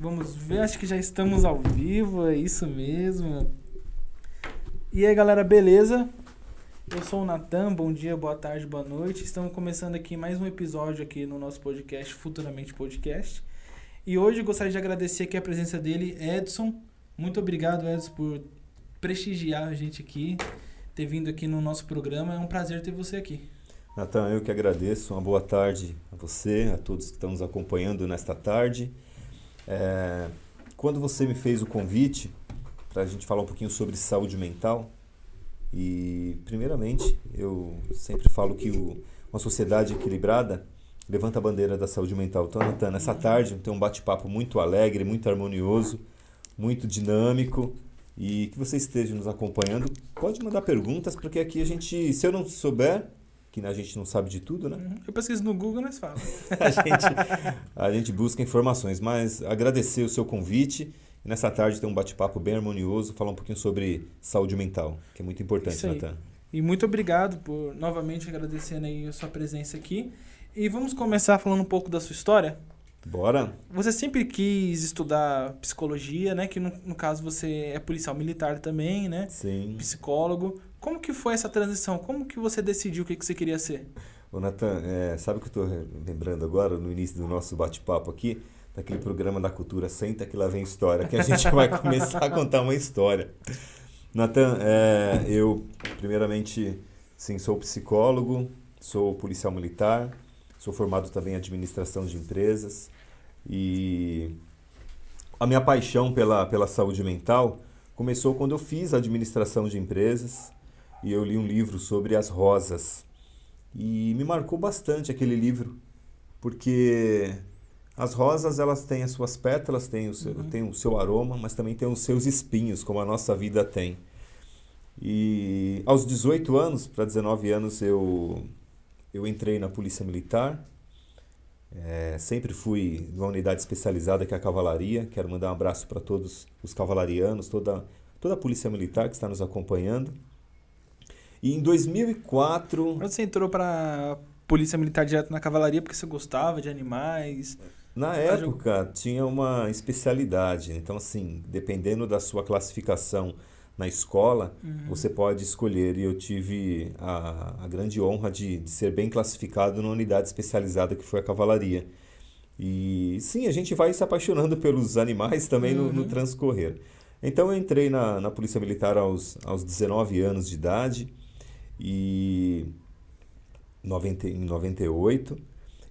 Vamos ver, acho que já estamos ao vivo, é isso mesmo. E aí, galera, beleza? Eu sou o Natan, bom dia, boa tarde, boa noite. Estamos começando aqui mais um episódio aqui no nosso podcast, Futuramente Podcast. E hoje gostaria de agradecer aqui a presença dele, Edson. Muito obrigado, Edson, por prestigiar a gente aqui, ter vindo aqui no nosso programa. É um prazer ter você aqui. Natan, eu que agradeço. Uma boa tarde a você, a todos que estão nos acompanhando nesta tarde. É, quando você me fez o convite para a gente falar um pouquinho sobre saúde mental, e primeiramente eu sempre falo que o, uma sociedade equilibrada levanta a bandeira da saúde mental. Então, Natan, nessa tarde tem um bate-papo muito alegre, muito harmonioso, muito dinâmico e que você esteja nos acompanhando. Pode mandar perguntas, porque aqui a gente, se eu não souber, que a gente não sabe de tudo, né? Uhum. Eu pesquiso no Google, nós falamos. a, gente, a gente busca informações, mas agradecer o seu convite. Nessa tarde tem um bate-papo bem harmonioso, falar um pouquinho sobre saúde mental, que é muito importante, Natan. E muito obrigado por novamente agradecendo aí a sua presença aqui. E vamos começar falando um pouco da sua história. Bora. Você sempre quis estudar psicologia, né? Que no, no caso você é policial militar também, né? Sim. Psicólogo. Como que foi essa transição? Como que você decidiu o que, que você queria ser? Ô, Natan, é, sabe o que eu estou lembrando agora, no início do nosso bate-papo aqui? Daquele programa da cultura Senta que lá vem história, que a gente vai começar a contar uma história. Natan, é, eu primeiramente, sim, sou psicólogo, sou policial militar, sou formado também em administração de empresas e a minha paixão pela, pela saúde mental começou quando eu fiz administração de empresas e eu li um livro sobre as rosas. E me marcou bastante aquele livro, porque as rosas elas têm as suas pétalas, têm o seu, uhum. têm o seu aroma, mas também têm os seus espinhos, como a nossa vida tem. E aos 18 anos, para 19 anos, eu, eu entrei na Polícia Militar. É, sempre fui de uma unidade especializada que é a Cavalaria. Quero mandar um abraço para todos os cavalarianos, toda, toda a Polícia Militar que está nos acompanhando. E em 2004. Você entrou para Polícia Militar direto na cavalaria porque você gostava de animais? Na época tinha uma especialidade. Então, assim, dependendo da sua classificação na escola, uhum. você pode escolher. E eu tive a, a grande honra de, de ser bem classificado numa unidade especializada que foi a cavalaria. E sim, a gente vai se apaixonando pelos animais também uhum. no, no, uhum. transcorrer. Então eu entrei na, na Polícia Militar aos, aos 19 anos de idade e 90, em 98.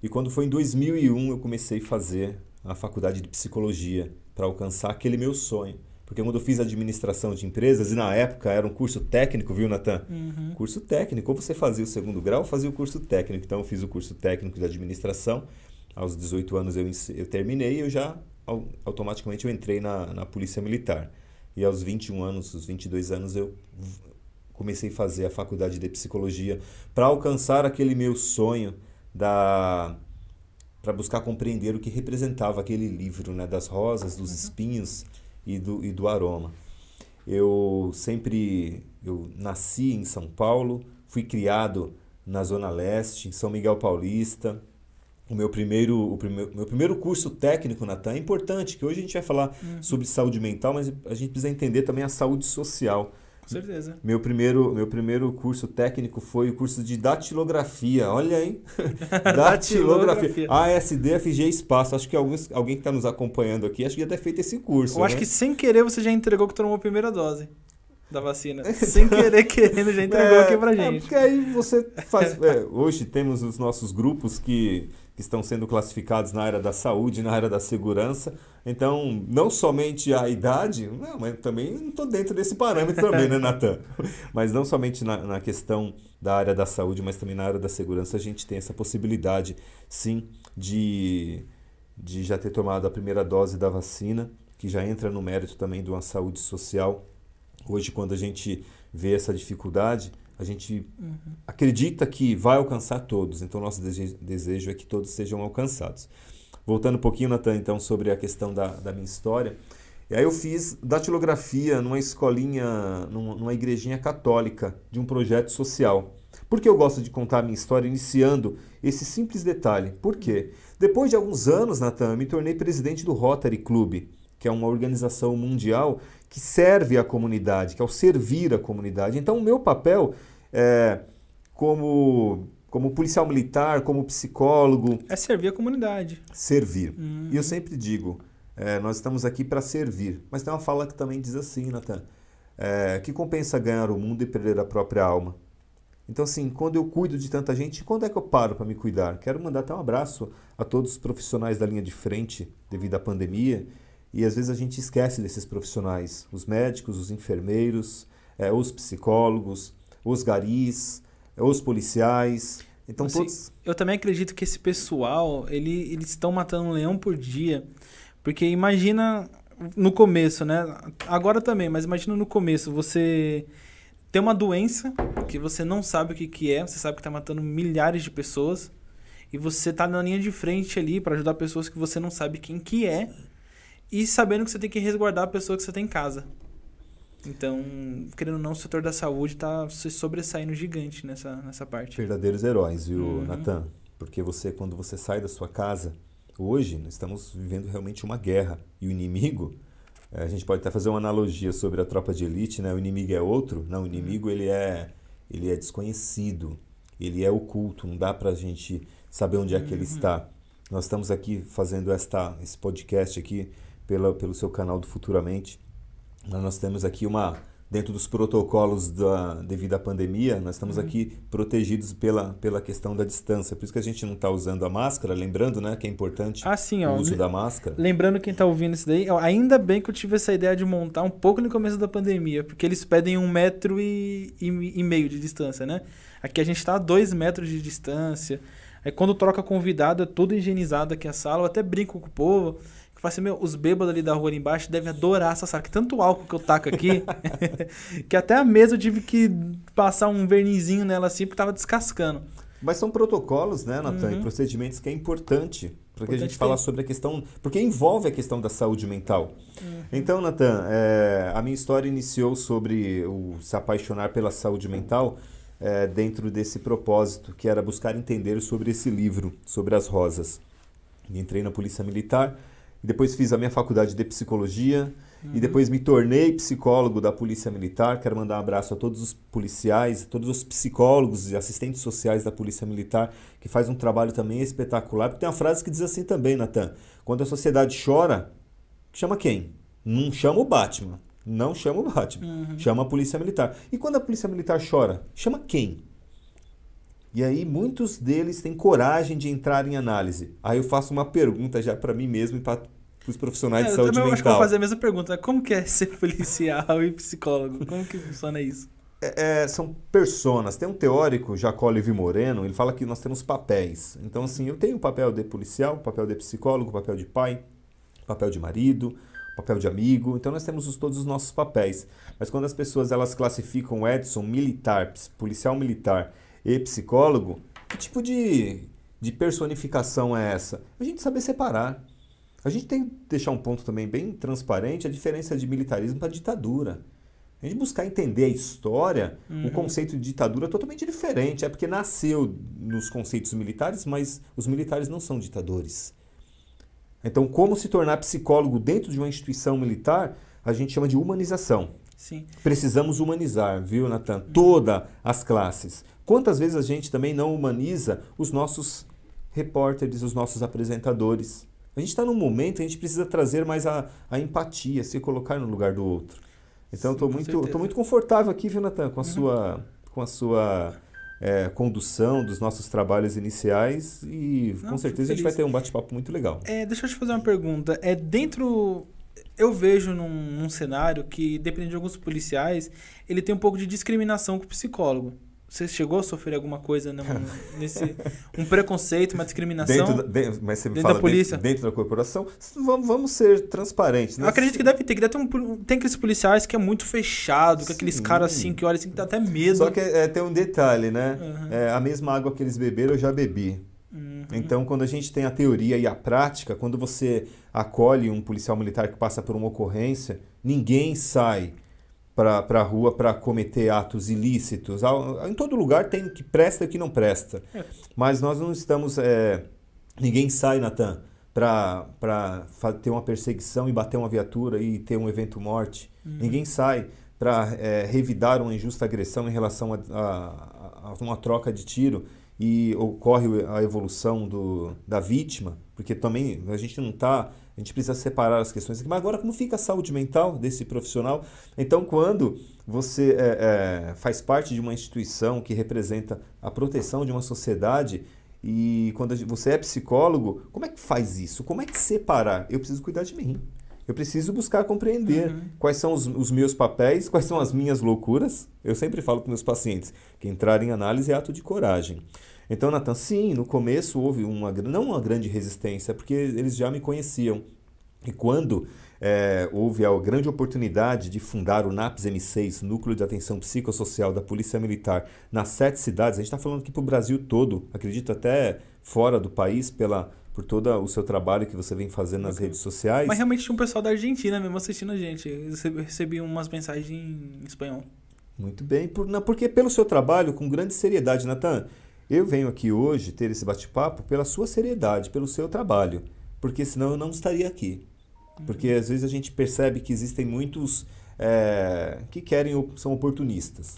E quando foi em 2001 eu comecei a fazer a faculdade de psicologia para alcançar aquele meu sonho. Porque quando eu fiz administração de empresas, e na época era um curso técnico, viu, Natan? Uhum. Curso técnico. Ou você fazia o segundo grau, ou fazia o curso técnico. Então eu fiz o curso técnico de administração. Aos 18 anos eu, eu terminei e eu já automaticamente eu entrei na, na Polícia Militar. E aos 21 anos, os 22 anos, eu comecei a fazer a faculdade de psicologia para alcançar aquele meu sonho da para buscar compreender o que representava aquele livro, né, das rosas, dos uhum. espinhos e do, e do aroma. Eu sempre eu nasci em São Paulo, fui criado na Zona Leste, em São Miguel Paulista. O meu primeiro, o primeiro, meu primeiro curso técnico, Natan, é importante, que hoje a gente vai falar uhum. sobre saúde mental, mas a gente precisa entender também a saúde social. Com certeza. Meu primeiro, meu primeiro curso técnico foi o curso de datilografia. Olha aí. datilografia. ASDFG Espaço. Acho que alguns, alguém que está nos acompanhando aqui, acho que já deve feito esse curso. Eu né? acho que sem querer você já entregou que tomou a primeira dose da vacina. Sem querer, querendo, já entregou é, aqui pra é, gente. É, porque aí você faz. É, hoje temos os nossos grupos que que estão sendo classificados na área da saúde, na área da segurança. Então, não somente a idade, não, mas também não estou dentro desse parâmetro também, né, Natan? Mas não somente na, na, questão da área da saúde, mas também na área da segurança, a gente tem essa possibilidade, sim, de, de já ter tomado a primeira dose da vacina, que já entra no mérito também de uma saúde social. Hoje, quando a gente vê essa dificuldade, a gente uhum. acredita que vai alcançar todos, então nosso desejo é que todos sejam alcançados. Voltando um pouquinho, Natan, então, sobre a questão da, da minha história. E aí eu fiz datilografia numa escolinha, numa, igrejinha católica, de um projeto social. Por que eu gosto de contar a minha história iniciando esse simples detalhe? Por quê? Depois de alguns anos, Natan, eu me tornei presidente do Rotary Club, que é uma organização mundial que serve a comunidade, que é o servir a comunidade. Então, o meu papel é, como, como policial militar, como psicólogo. É servir a comunidade. Servir. Uhum. E eu sempre digo: é, nós estamos aqui para servir. Mas tem uma fala que também diz assim, Natan: é, que compensa ganhar o mundo e perder a própria alma. Então, assim, quando eu cuido de tanta gente, quando é que eu paro para me cuidar? Quero mandar até um abraço a todos os profissionais da linha de frente devido à pandemia. E às vezes a gente esquece desses profissionais, os médicos, os enfermeiros, é, os psicólogos, os garis, os policiais. Então assim, todos... Eu também acredito que esse pessoal, ele, eles estão matando um leão por dia. Porque imagina no começo, né? Agora também, mas imagina no começo, você tem uma doença que você não sabe o que, que é, você sabe que está matando milhares de pessoas e você está na linha de frente ali para ajudar pessoas que você não sabe quem que é e sabendo que você tem que resguardar a pessoa que você tem em casa. Então, querendo ou não, o setor da saúde está se sobressaindo gigante nessa, nessa parte. Verdadeiros heróis, viu, uhum. Natan? Porque você, quando você sai da sua casa, hoje nós estamos vivendo realmente uma guerra e o inimigo é, a gente pode até fazer uma analogia sobre a tropa de elite, né? O inimigo é outro. Não, o inimigo ele é, ele é desconhecido, ele é oculto, não dá para a gente saber onde é que ele uhum. está. Nós estamos aqui fazendo esta, esse podcast aqui pela, pelo seu canal do Futuramente. Nós temos aqui uma dentro dos protocolos da, devido à pandemia, nós estamos uhum. aqui protegidos pela, pela questão da distância. Por isso que a gente não está usando a máscara, lembrando né, que é importante ah, sim, o ó, uso da máscara. Lembrando quem está ouvindo isso daí, ó, ainda bem que eu tive essa ideia de montar um pouco no começo da pandemia, porque eles pedem um metro e, e, e meio de distância, né? Aqui a gente está a dois metros de distância. Aí quando troca convidado, é tudo higienizado aqui a sala. Eu até brinco com o povo que fala assim, meu, os bêbados ali da rua ali embaixo devem adorar essa sala. Que tanto álcool que eu taco aqui, que até a mesa eu tive que passar um vernizinho nela assim, porque tava descascando. Mas são protocolos, né, Natan, uhum. e procedimentos que é importante para que a gente fala sobre a questão, porque envolve a questão da saúde mental. Uhum. Então, Natan, é, a minha história iniciou sobre o se apaixonar pela saúde mental é, dentro desse propósito, que era buscar entender sobre esse livro, sobre as rosas. entrei na Polícia Militar depois fiz a minha faculdade de psicologia uhum. e depois me tornei psicólogo da Polícia Militar. Quero mandar um abraço a todos os policiais, todos os psicólogos e assistentes sociais da Polícia Militar, que faz um trabalho também espetacular. Porque tem uma frase que diz assim também, Natan: quando a sociedade chora, chama quem? Não chama o Batman. Não chama o Batman. Uhum. Chama a Polícia Militar. E quando a Polícia Militar chora, chama quem? E aí muitos deles têm coragem de entrar em análise. Aí eu faço uma pergunta já para mim mesmo e para os profissionais é, de saúde mental. Eu acho que vou fazer a mesma pergunta. Como que é ser policial e psicólogo? Como que funciona isso? É, é, são personas. Tem um teórico, Jacó Levi Moreno, ele fala que nós temos papéis. Então, assim, eu tenho o papel de policial, o papel de psicólogo, o papel de pai, o papel de marido, o papel de amigo. Então, nós temos os, todos os nossos papéis. Mas quando as pessoas elas classificam Edson militar, policial militar e psicólogo, que tipo de, de personificação é essa? A gente saber separar. A gente tem que deixar um ponto também bem transparente a diferença de militarismo para ditadura. A gente buscar entender a história, uhum. o conceito de ditadura é totalmente diferente. É porque nasceu nos conceitos militares, mas os militares não são ditadores. Então, como se tornar psicólogo dentro de uma instituição militar, a gente chama de humanização. Sim. Precisamos humanizar, viu, Natan? Todas as classes. Quantas vezes a gente também não humaniza os nossos repórteres, os nossos apresentadores? A gente está num momento, a gente precisa trazer mais a, a empatia, se colocar no lugar do outro. Então, estou muito, tô muito confortável aqui, viu, Natan, com a uhum. sua, com a sua é, condução dos nossos trabalhos iniciais e Não, com certeza a gente vai ter um bate-papo muito legal. É, deixa eu te fazer uma pergunta. É dentro eu vejo num, num, cenário que, dependendo de alguns policiais, ele tem um pouco de discriminação com o psicólogo. Você chegou a sofrer alguma coisa num, nesse um preconceito, uma discriminação dentro da, mas você me dentro fala da polícia, dentro, dentro, da corporação? Vamos, vamos ser transparentes. Né? Eu acredito que deve ter, que deve ter um, tem aqueles policiais que é muito fechado, com aqueles caras assim que olha assim que dá até medo. Só que é, tem um detalhe, né? Uhum. É, a mesma água que eles beberam eu já bebi. Uhum. Então, quando a gente tem a teoria e a prática, quando você acolhe um policial militar que passa por uma ocorrência, ninguém sai para a rua para cometer atos ilícitos. Em todo lugar tem que presta e que não presta. É. Mas nós não estamos. É, ninguém sai, Natan, para ter uma perseguição e bater uma viatura e ter um evento morte. Uhum. Ninguém sai para é, revidar uma injusta agressão em relação a, a, a, uma troca de tiro e ocorre a evolução do, da vítima, porque também a gente não está a gente precisa separar as questões aqui. Mas agora, como fica a saúde mental desse profissional? Então, quando você é, é, faz parte de uma instituição que representa a proteção de uma sociedade e quando você é psicólogo, como é que faz isso? Como é que separar? Eu preciso cuidar de mim. Eu preciso buscar compreender uhum. quais são os, os, meus papéis, quais são as minhas loucuras. Eu sempre falo para meus pacientes que entrar em análise é ato de coragem. Então, Natan, sim, no começo houve uma, não uma grande resistência, porque eles já me conheciam. E quando é, houve a grande oportunidade de fundar o NAPS M6, Núcleo de Atenção Psicossocial da Polícia Militar, nas sete cidades, a gente está falando aqui para o Brasil todo, acredito até fora do país, pela, por todo o seu trabalho que você vem fazendo nas redes sociais. Mas realmente tinha um pessoal da Argentina mesmo assistindo a gente. Eu recebi umas mensagens em espanhol. Muito bem, por, não, porque pelo seu trabalho, com grande seriedade, Natan, eu venho aqui hoje ter esse bate-papo pela sua seriedade, pelo seu trabalho, porque senão eu não estaria aqui. Porque às vezes a gente percebe que existem muitos é, que querem, são oportunistas.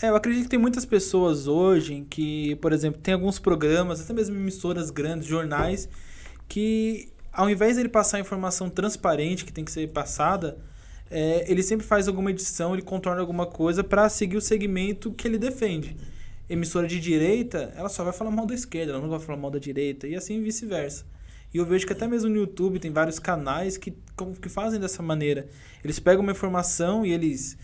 É, eu acredito que tem muitas pessoas hoje que, por exemplo, tem alguns programas, até mesmo emissoras grandes, jornais, que ao invés de ele passar a informação transparente que tem que ser passada, é, ele sempre faz alguma edição, ele contorna alguma coisa para seguir o segmento que ele defende emissora de direita, ela só vai falar mal da esquerda, ela não vai falar mal da direita, e assim vice-versa. E eu vejo que até mesmo no YouTube tem vários canais que, que fazem dessa maneira. Eles pegam uma informação e eles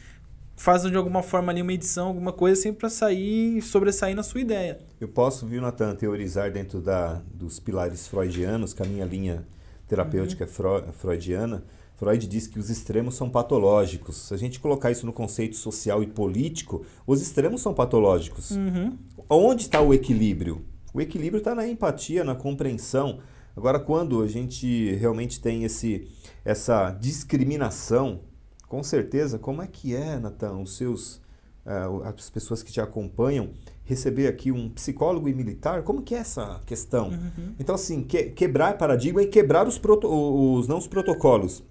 fazem de alguma forma ali uma edição, alguma coisa, sempre para sair, sobressair na sua ideia. Eu posso, viu, Natan, teorizar dentro da, dos pilares freudianos, que a minha linha terapêutica uhum. é freudiana, Freud diz que os extremos são patológicos. Se a gente colocar isso no conceito social e político, os extremos são patológicos. Uhum. Onde está o equilíbrio? O equilíbrio está na empatia, na compreensão. Agora, quando a gente realmente tem esse, essa discriminação, com certeza, como é que é, Natan, os seus, uh, as pessoas que te acompanham, receber aqui um psicólogo e militar? Como que é essa questão? Uhum. Então, assim, que, quebrar paradigma e quebrar os, proto, os não os protocolos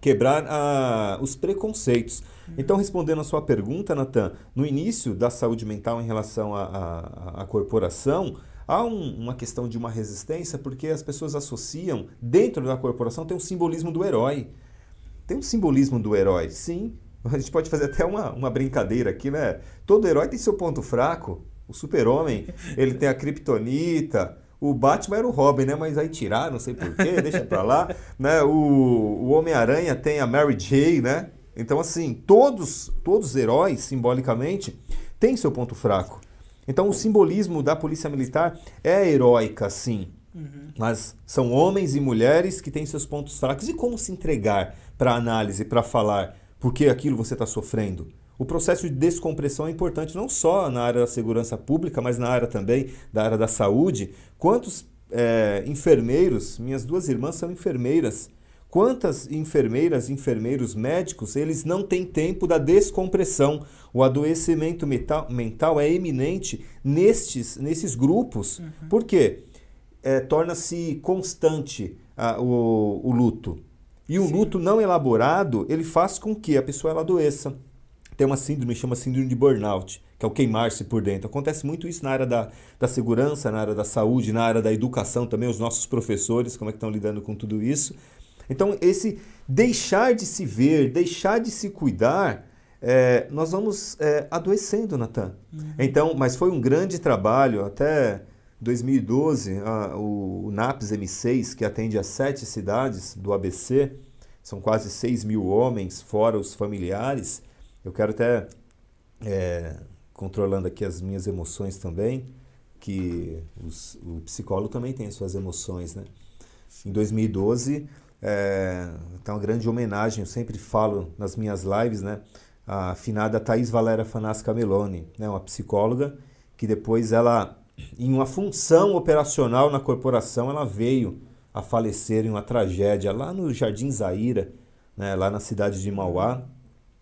quebrar a, os preconceitos. Uhum. Então, respondendo a sua pergunta, Natan, no início da saúde mental em relação à corporação, há um, uma questão de uma resistência porque as pessoas associam, dentro da corporação, tem um simbolismo do herói. Tem um simbolismo do herói, sim. A gente pode fazer até uma, uma brincadeira aqui, né? Todo herói tem seu ponto fraco. O super-homem, ele tem a kriptonita, o Batman era o Robin, né? Mas aí tiraram, não sei porquê, deixa pra lá. Né? O, o Homem-Aranha tem a Mary Jane, né? Então, assim, todos, todos os heróis, simbolicamente, têm seu ponto fraco. Então, o simbolismo da polícia militar é heróica, sim. Uhum. Mas são homens e mulheres que têm seus pontos fracos. E como se entregar para análise, para falar por que aquilo você está sofrendo? O processo de descompressão é importante não só na área da segurança pública, mas na área também da área da saúde. Quantos é, enfermeiros, minhas duas irmãs são enfermeiras, quantas enfermeiras, enfermeiros, médicos, eles não têm tempo da descompressão. O adoecimento mental, mental é eminente nestes, nesses grupos. Uhum. Por quê? É, Torna-se constante a, o, o luto. E o Sim. luto não elaborado, ele faz com que a pessoa ela adoeça tem uma síndrome chama síndrome de burnout, que é o queimar-se por dentro. Acontece muito isso na área da, da segurança, na área da saúde, na área da educação também, os nossos professores, como é que estão lidando com tudo isso. Então, esse deixar de se ver, deixar de se cuidar, é, nós vamos é, adoecendo, Natan. Uhum. Então, mas foi um grande trabalho, até 2012, a, o, o NAPS M6, que atende a sete cidades do ABC, são quase 6 mil homens, fora os familiares, eu quero até, é, controlando aqui as minhas emoções também, que os, o psicólogo também tem as suas emoções, né? Em 2012, é, tá uma grande homenagem, eu sempre falo nas minhas lives, né? A finada Thais Valéria Fanasca Meloni, né? Uma psicóloga que depois ela, em uma função operacional na corporação, ela veio a falecer em uma tragédia lá no Jardim Zaira, né? lá na cidade de Mauá.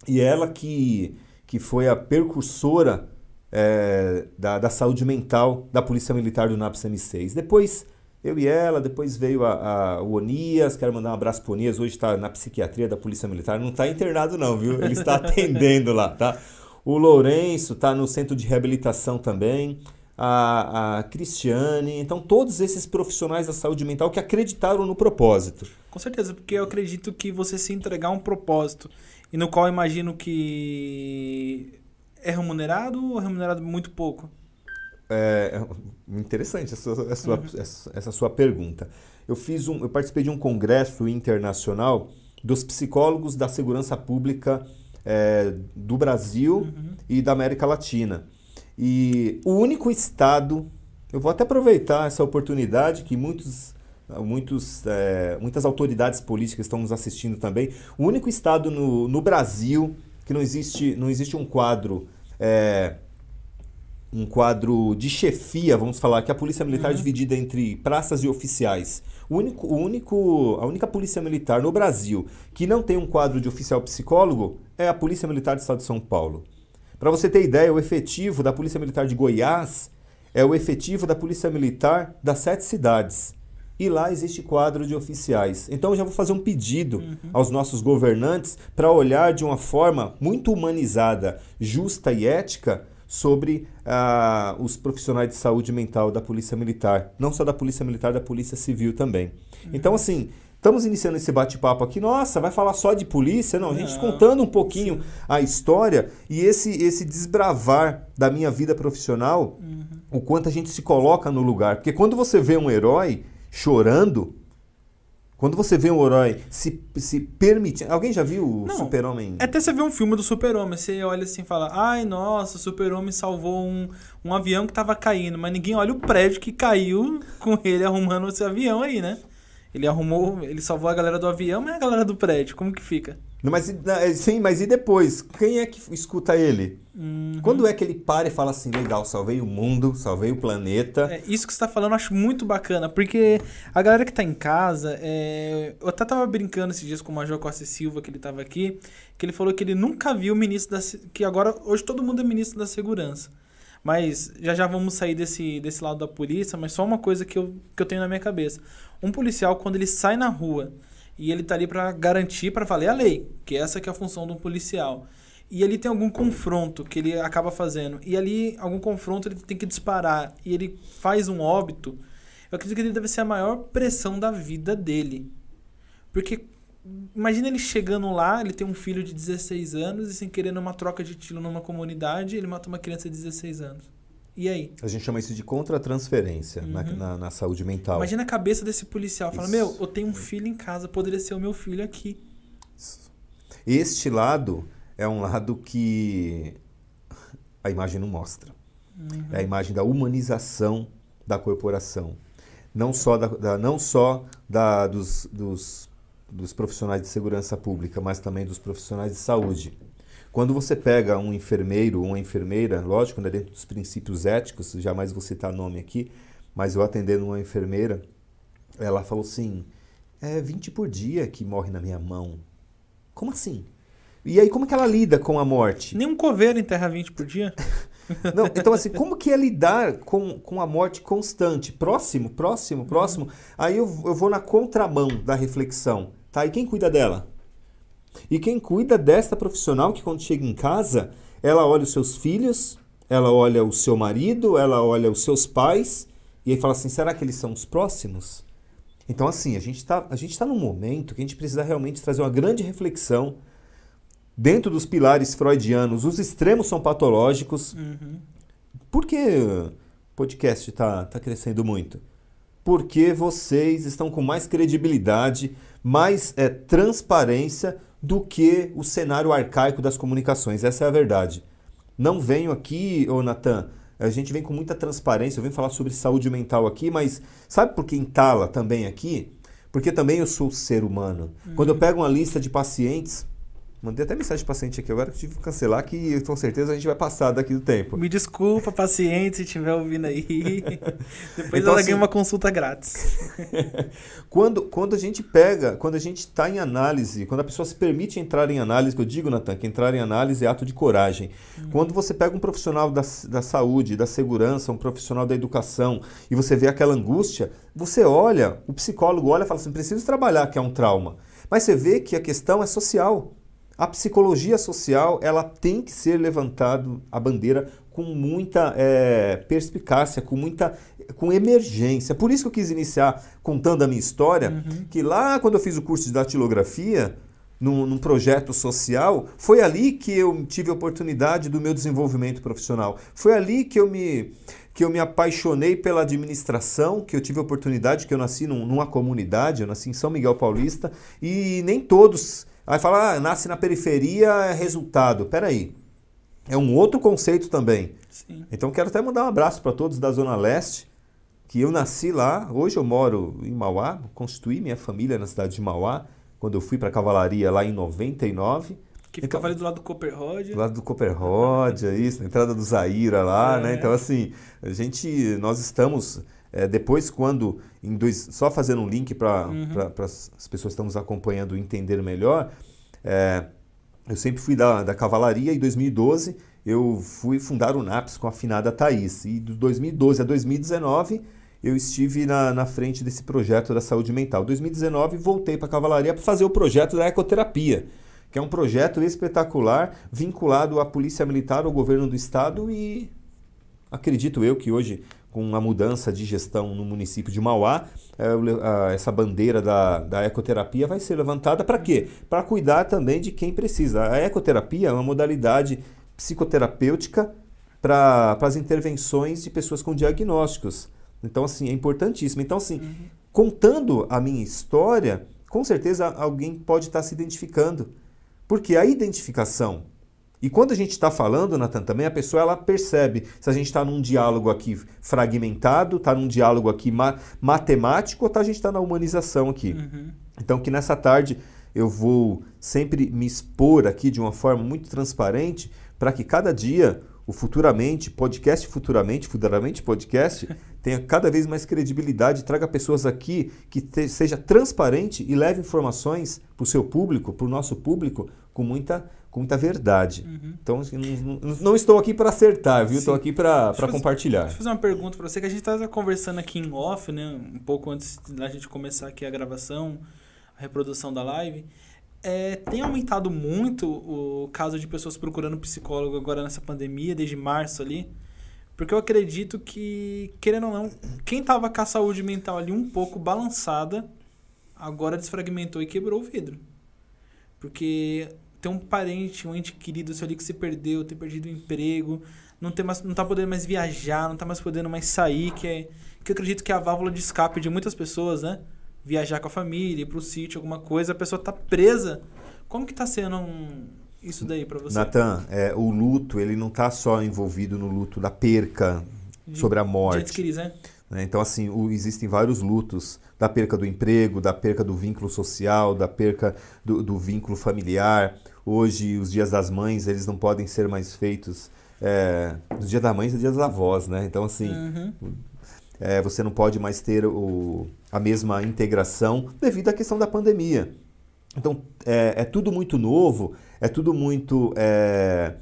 E ela que, que foi a precursora é, da, da saúde mental da Polícia Militar do NAPS M6. Depois eu e ela, depois veio a, a, o Onias, quero mandar um abraço pro Onias, hoje está na psiquiatria da Polícia Militar, não está internado não, viu? Ele está atendendo lá, tá? O Lourenço está no centro de reabilitação também, a, a Cristiane, então todos esses profissionais da saúde mental que acreditaram no propósito. Com certeza, porque eu acredito que você se entregar um propósito, e no qual imagino que é remunerado ou é remunerado muito pouco? É, é interessante essa, essa, uhum. essa, essa, sua pergunta. Eu fiz um, eu participei de um congresso internacional dos psicólogos da segurança pública é, do Brasil uhum. e da América Latina. E o único estado, eu vou até aproveitar essa oportunidade que muitos, muitos, é, muitas autoridades políticas estão nos assistindo também. O único estado no, no Brasil que não existe, não existe um quadro é, um quadro de chefia, vamos falar, que a polícia militar uhum. é dividida entre praças e oficiais. O único, o único, a única polícia militar no Brasil que não tem um quadro de oficial psicólogo é a Polícia Militar do Estado de São Paulo. Para você ter ideia, o efetivo da Polícia Militar de Goiás é o efetivo da Polícia Militar das sete cidades. E lá existe quadro de oficiais. Então eu já vou fazer um pedido uhum. aos nossos governantes para olhar de uma forma muito humanizada, justa e ética sobre uh, os profissionais de saúde mental da Polícia Militar. Não só da Polícia Militar, da Polícia Civil também. Uhum. Então, assim, estamos iniciando esse bate-papo aqui. Nossa, vai falar só de polícia? Não, a gente Não. contando um pouquinho Sim. a história e esse, esse desbravar da minha vida profissional, uhum. o quanto a gente se coloca no lugar. Porque quando você vê um herói chorando, quando você vê um herói se, se permitindo. Alguém já viu o Super-Homem? Até você vê um filme do Super-Homem, você olha assim e fala: ai, nossa, o Super-Homem salvou um, um avião que tava caindo, mas ninguém olha o prédio que caiu com ele arrumando esse avião aí, né? Ele arrumou, ele salvou a galera do avião, mas a galera do prédio, como que fica? Mas, é, sim, mas e depois? Quem é que escuta ele? Uhum. Quando é que ele para e fala assim, legal, salvei o mundo, salvei o planeta? É, isso que você está falando eu acho muito bacana, porque a galera que está em casa, é... eu até tava brincando esses dias com o Major Costa Silva, que ele estava aqui, que ele falou que ele nunca viu o ministro da... que agora, hoje todo mundo é ministro da segurança. Mas já já vamos sair desse, desse lado da polícia, mas só uma coisa que eu, que eu tenho na minha cabeça. Um policial, quando ele sai na rua e ele tá ali para garantir, para valer a lei, que essa que é a função um policial. E ali tem algum confronto que ele acaba fazendo. E ali, algum confronto, ele tem que disparar. E ele faz um óbito. Eu acredito que ele deve ser a maior pressão da vida dele. Porque imagina ele chegando lá, ele tem um filho de 16 anos e sem querer numa troca de tiro numa comunidade, ele mata uma criança de 16 anos. E aí? A gente chama isso de contratransferência uhum. na, na, na, saúde mental. Imagina a cabeça desse policial. Fala, meu, eu tenho um filho em casa, poderia ser o meu filho aqui. Este lado é um lado que a imagem não mostra. Uhum. É a imagem da humanização da corporação. Não só, da, da não só da, dos, dos, dos profissionais de segurança pública, mas também dos profissionais de saúde. Quando você pega um enfermeiro ou uma enfermeira, lógico, né, dentro dos princípios éticos, jamais vou citar nome aqui, mas eu atendendo uma enfermeira, ela falou assim: é 20 por dia que morre na minha mão. Como assim? E aí, como que ela lida com a morte? Nem um coveiro enterra 20 por dia. Não, então, assim, como que é lidar com, com a morte constante? Próximo, próximo, próximo. Uhum. Aí eu, eu vou na contramão da reflexão. Tá? E quem cuida dela? E quem cuida desta profissional que quando chega em casa, ela olha os seus filhos, ela olha o seu marido, ela olha os seus pais, e aí fala assim: será que eles são os próximos? Então, assim, a gente está tá num momento que a gente precisa realmente trazer uma grande reflexão dentro dos pilares freudianos. Os extremos são patológicos. Uhum. Por que o podcast está tá crescendo muito? Porque vocês estão com mais credibilidade, mais é, transparência do que o cenário arcaico das comunicações. Essa é a verdade. Não venho aqui, ô Natan, a gente vem com muita transparência, eu venho falar sobre saúde mental aqui, mas sabe por que entala também aqui? Porque também eu sou ser humano. Uhum. Quando eu pego uma lista de pacientes, Mandei até mensagem para paciente aqui agora que tive que cancelar, que com certeza a gente vai passar daqui do tempo. Me desculpa, paciente, se estiver ouvindo aí. Depois então, ela assim, ganha uma consulta grátis. quando, quando a gente pega, quando a gente está em análise, quando a pessoa se permite entrar em análise, que eu digo, Natan, que entrar em análise é ato de coragem. Uhum. Quando você pega um profissional da, da saúde, da segurança, um profissional da educação, e você vê aquela angústia, você olha, o psicólogo olha e fala assim: preciso trabalhar, que é um trauma. Mas você vê que a questão é social. A psicologia social ela tem que ser levantado a bandeira com muita é, perspicácia, com muita com emergência. Por isso que eu quis iniciar contando a minha história, uhum. que lá quando eu fiz o curso de datilografia, num, num, projeto social, foi ali que eu tive a oportunidade do meu desenvolvimento profissional. Foi ali que eu me, que eu me apaixonei pela administração, que eu tive a oportunidade, que eu nasci num, numa comunidade, eu nasci em São Miguel Paulista, e nem todos Aí fala, ah, nasce na periferia é resultado. Peraí. É um outro conceito também. Sim. Então quero até mandar um abraço para todos da Zona Leste, que eu nasci lá. Hoje eu moro em Mauá, constituí minha família na cidade de Mauá, quando eu fui para a cavalaria lá em 99. Que ficava então, ali do lado do Copperrod. Do lado do Copperrod, é isso, na entrada do Zaira lá, é. né? Então, assim, a gente, nós estamos é, depois, quando, dois, só fazendo um link para uhum. as pessoas que estão nos acompanhando entender melhor, é, eu sempre fui da, da cavalaria. Em 2012, eu fui fundar o NAPS com a afinada Thaís. E de 2012 a 2019, eu estive na, na frente desse projeto da saúde mental. Em 2019, voltei para a cavalaria para fazer o projeto da ecoterapia, que é um projeto espetacular vinculado à Polícia Militar, ao governo do Estado e acredito eu que hoje com a mudança de gestão no município de Mauá, é, essa bandeira da, da ecoterapia vai ser levantada para quê? Para cuidar também de quem precisa. A ecoterapia é uma modalidade psicoterapêutica para as intervenções de pessoas com diagnósticos. Então, assim, é importantíssimo. Então, assim, uhum. contando a minha história, com certeza alguém pode estar se identificando. Porque a identificação e quando a gente está falando, Natan, também a pessoa ela percebe se a gente está num diálogo aqui fragmentado, está num diálogo aqui ma matemático ou tá, a gente está na humanização aqui. Uhum. Então que nessa tarde eu vou sempre me expor aqui de uma forma muito transparente para que cada dia o Futuramente, podcast Futuramente, Futuramente Podcast, tenha cada vez mais credibilidade, traga pessoas aqui que te, seja transparente e leve informações para o seu público, para o nosso público, com muita com muita verdade. Uhum. Então, assim, não, não, estou aqui para acertar, viu? Sim. Estou aqui para compartilhar. Deixa eu fazer uma pergunta para você, que a gente estava conversando aqui em off, né? Um pouco antes da gente começar aqui a gravação, a reprodução da live. É, tem aumentado muito o caso de pessoas procurando psicólogo agora nessa pandemia, desde março ali. Porque eu acredito que, querendo ou não, quem estava com a saúde mental ali um pouco balançada, agora desfragmentou e quebrou o vidro. Porque ter um parente, um ente querido seu ali que se perdeu, ter perdido o emprego, não, ter mais, não tá podendo mais viajar, não tá mais podendo mais sair, que é que eu acredito que é a válvula de escape de muitas pessoas, né? Viajar com a família, ir pro sítio, alguma coisa, a pessoa tá presa. Como que tá sendo um, isso daí para você? Natan, é, o luto, ele não tá só envolvido no luto da perca de, sobre a morte. De né? né? Então, assim, o, existem vários lutos da perca do emprego, da perca do vínculo social, da perca do, do vínculo familiar. Hoje, os dias das mães, eles não podem ser mais feitos. É, os dias das mães e os dias das avós, né? Então, assim, uhum. é, você não pode mais ter o, a mesma integração devido à questão da pandemia. Então, é, é tudo muito novo, é tudo muito é,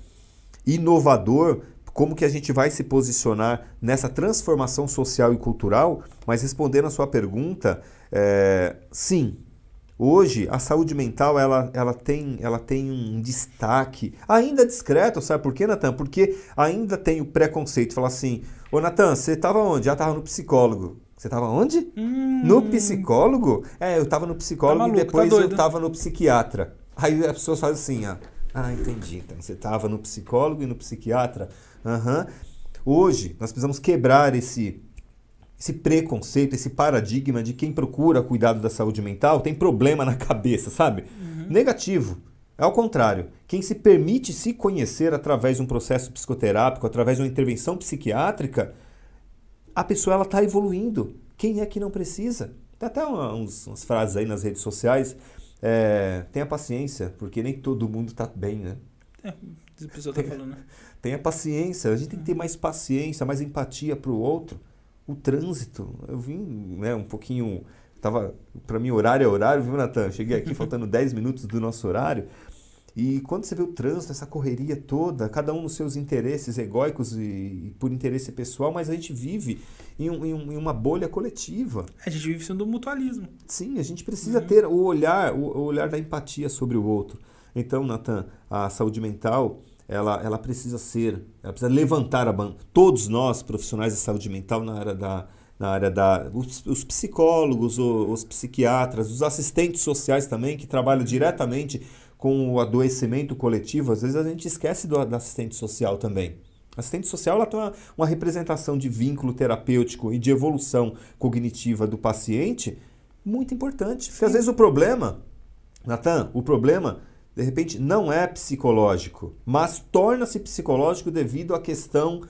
inovador. Como que a gente vai se posicionar nessa transformação social e cultural? Mas respondendo a sua pergunta, é, sim, Hoje, a saúde mental ela, ela, tem, ela tem um destaque, ainda discreto, sabe por quê, Natan? Porque ainda tem o preconceito. Fala assim, ô Natan, você estava onde? Já estava no psicólogo. Você estava onde? Hum. No psicólogo? É, eu estava no psicólogo tá maluco, e depois tá eu estava no psiquiatra. Aí as pessoas fazem assim, ó. Ah, entendi. Então você estava no psicólogo e no psiquiatra. Uhum. Hoje, nós precisamos quebrar esse esse preconceito, esse paradigma de quem procura cuidado da saúde mental tem problema na cabeça, sabe? Uhum. Negativo. É ao contrário. Quem se permite se conhecer através de um processo psicoterápico, através de uma intervenção psiquiátrica, a pessoa ela está evoluindo. Quem é que não precisa? Tem até uns, umas frases aí nas redes sociais é, tenha paciência, porque nem todo mundo está bem, né? É, a pessoa tá falando, né? Tenha paciência, a gente tem que ter mais paciência, mais empatia para o outro. O trânsito, eu vim né, um pouquinho. Tava, para mim, horário é horário, viu, Natan? Cheguei aqui faltando 10 minutos do nosso horário. E quando você vê o trânsito, essa correria toda, cada um nos seus interesses egóicos e, e por interesse pessoal, mas a gente vive em, um, em, uma bolha coletiva. A gente vive sendo mutualismo. Sim, a gente precisa uhum. ter o olhar, o, o, olhar da empatia sobre o outro. Então, Natan, a saúde mental, ela, ela precisa ser, ela precisa levantar a bandeira. Todos nós, profissionais de saúde mental, na área da, na área da os, os, psicólogos, os, os, psiquiatras, os assistentes sociais também que trabalham diretamente com o adoecimento coletivo, às vezes a gente esquece do, do assistente social também. A assistente social ela tem uma, uma representação de vínculo terapêutico e de evolução cognitiva do paciente muito importante. Porque às vezes o problema, Natan, o problema de repente não é psicológico, mas torna-se psicológico devido à questão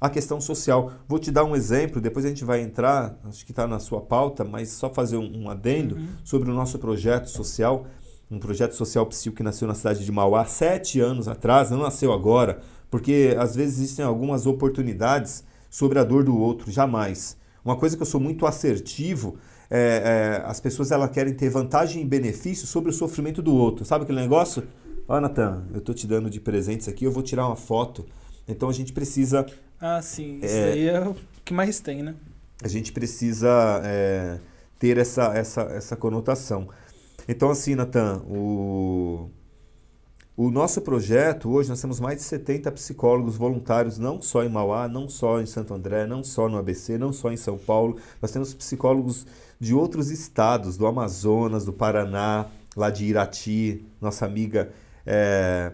à questão social. Vou te dar um exemplo, depois a gente vai entrar, acho que está na sua pauta, mas só fazer um, um adendo uhum. sobre o nosso projeto social um projeto social psico que nasceu na cidade de Mauá sete anos atrás, não nasceu agora, porque às vezes existem algumas oportunidades sobre a dor do outro, jamais. Uma coisa que eu sou muito assertivo é, é, as pessoas elas querem ter vantagem e benefício sobre o sofrimento do outro. Sabe aquele negócio? Ó, oh, Natan, eu tô te dando de presentes aqui, eu vou tirar uma foto. Então a gente precisa. Ah, sim. Isso é, aí é o que mais tem, né? A gente precisa é, ter essa, essa, essa conotação. Então, assim, Natan, o, o nosso projeto, hoje nós temos mais de 70 psicólogos voluntários, não só em Mauá, não só em Santo André, não só no ABC, não só em São Paulo. Nós temos psicólogos de outros estados, do Amazonas, do Paraná, lá de Irati, nossa amiga. É...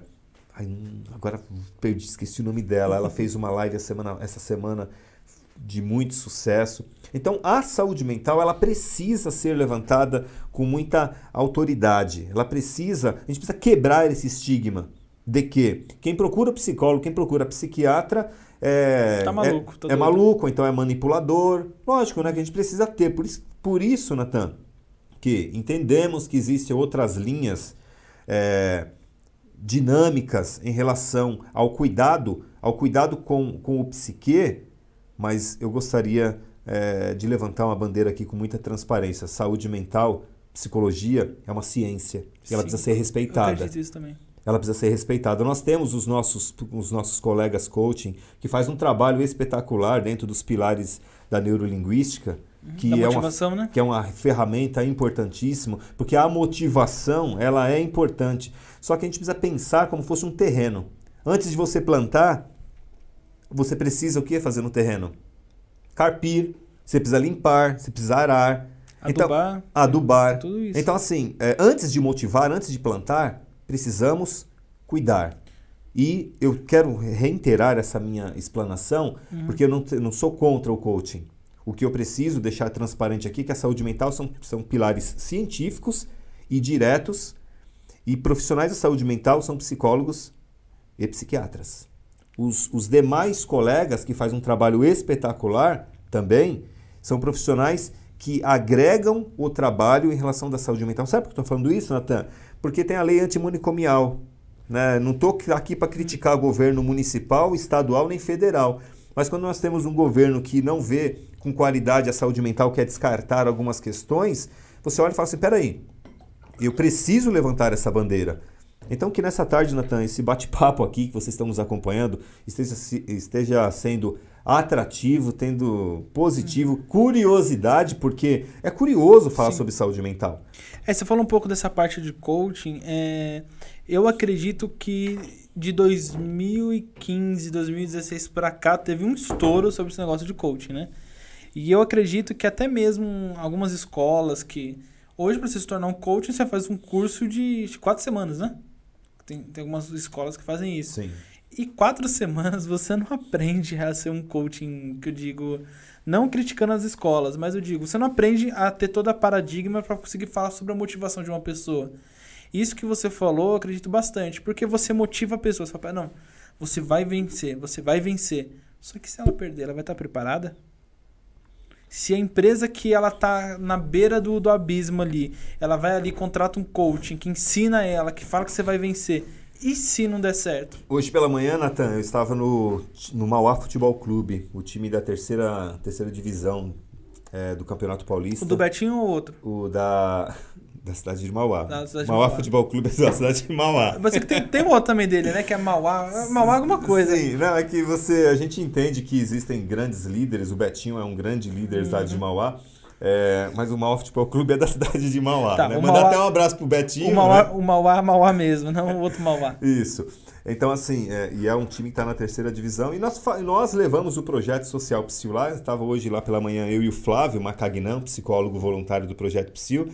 Ai, agora perdi, esqueci o nome dela. Ela fez uma live semana, essa semana de muito sucesso. Então, a saúde mental, ela precisa ser levantada com muita autoridade. Ela precisa, a gente precisa quebrar esse estigma de que quem procura psicólogo, quem procura psiquiatra é, tá maluco, tá é, é maluco, então é manipulador. Lógico, né, que a gente precisa ter. Por isso, por isso Natan, que entendemos que existem outras linhas é, dinâmicas em relação ao cuidado, ao cuidado com, com o psique, mas eu gostaria é, de levantar uma bandeira aqui com muita transparência. Saúde mental, psicologia é uma ciência e ela precisa ser respeitada. Eu acredito isso também. Ela precisa ser respeitada. Nós temos os nossos, os nossos colegas coaching que faz um trabalho espetacular dentro dos pilares da neurolinguística, uhum. que, é uma, né? que é uma ferramenta importantíssima, porque a motivação ela é importante. Só que a gente precisa pensar como fosse um terreno. Antes de você plantar, você precisa o que fazer no terreno? Carpir, você precisa limpar, você precisa arar. Adubar. Então, adubar. Tudo isso. Então, assim, é, antes de motivar, antes de plantar, precisamos cuidar. E eu quero reiterar essa minha explanação, uhum. porque eu não, não sou contra o coaching. O que eu preciso deixar transparente aqui é que a saúde mental são, são pilares científicos e diretos, e profissionais da saúde mental são psicólogos e psiquiatras os, os demais colegas que fazem um trabalho espetacular também são profissionais que agregam o trabalho em relação da saúde mental. Sabe por que eu estou falando isso, Natan? Porque tem a lei antimonicomial. Né? Não estou aqui para criticar o governo municipal, estadual nem federal. Mas quando nós temos um governo que não vê com qualidade a saúde mental, quer descartar algumas questões, você olha e fala assim: peraí, eu preciso levantar essa bandeira. Então que nessa tarde, Natan, esse bate-papo aqui que vocês estão nos acompanhando esteja, esteja sendo atrativo, tendo positivo, uhum. curiosidade, porque é curioso falar Sim. sobre saúde mental. É, você falou um pouco dessa parte de coaching. É, eu acredito que de 2015, 2016 para cá teve um estouro sobre esse negócio de coaching, né? E eu acredito que até mesmo algumas escolas que hoje para você se tornar um coaching você faz um curso de quatro semanas, né? Tem, tem algumas escolas que fazem isso. Sim. E quatro semanas você não aprende a ser um coaching, que eu digo, não criticando as escolas, mas eu digo, você não aprende a ter toda a paradigma para conseguir falar sobre a motivação de uma pessoa. Isso que você falou, eu acredito bastante, porque você motiva a pessoa. Você fala, não, você vai vencer, você vai vencer. Só que se ela perder, ela vai estar preparada? Se a empresa que ela tá na beira do, do abismo ali, ela vai ali, contrata um coaching que ensina ela, que fala que você vai vencer. E se não der certo? Hoje pela manhã, Natan, eu estava no, no Mauá Futebol Clube, o time da terceira, terceira divisão é, do Campeonato Paulista. O do Betinho ou outro? O da, da cidade de Mauá. Da cidade de Mauá, Mauá. Futebol Clube é da cidade de Mauá. Mas é que tem, tem um outro também dele, né? Que é Mauá. Mauá alguma coisa. Sim, não, é que você, a gente entende que existem grandes líderes, o Betinho é um grande líder da cidade de Uhum. Mauá, é, mas o Mauá Futebol Clube é da cidade de Mauá. Tá, né? o Mandar Mauá- até um abraço pro Betinho. O Mauá, né? o Mauá, Mauá mesmo, não o outro Mauá. Isso. Então, assim, é, e é um time que está na terceira divisão. E nós, nós levamos o projeto social Psil lá. Estava hoje lá pela manhã eu e o Flávio Macagnão, psicólogo voluntário do projeto Psil,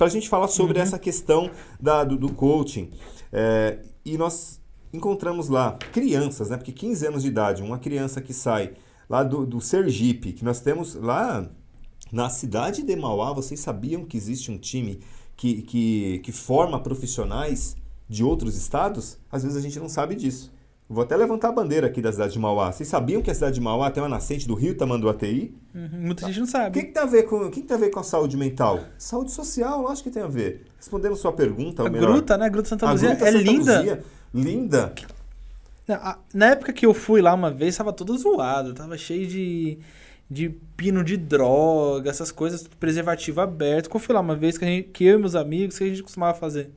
para a gente falar sobre essa questão da, do, do coaching. É, e nós encontramos lá crianças, né? Porque 15 anos de idade, uma criança que sai lá do, do Sergipe, que nós temos lá na cidade de Mauá, vocês sabiam que existe um time que, que, que forma profissionais de outros estados? Às vezes a gente não sabe disso. Vou até levantar a bandeira aqui da cidade de Mauá. Vocês sabiam que a cidade de Mauá tem uma nascente do rio Tamanduateí? Uhum, muita gente não O que, sabe. que tem a ver com o que, que tem a ver com a saúde mental? Saúde social, lógico que tem a ver. Respondendo sua pergunta, A melhor, gruta, né? A Gruta Santa Luzia Gruta é Santa linda. Luzia, linda. Na época que eu fui lá uma vez, tava todo zoado. Tava cheio de, de pino de droga, essas coisas, preservativo aberto. Eu fui lá uma vez, que, a gente- que eu e meus amigos, que a gente costumava fazer.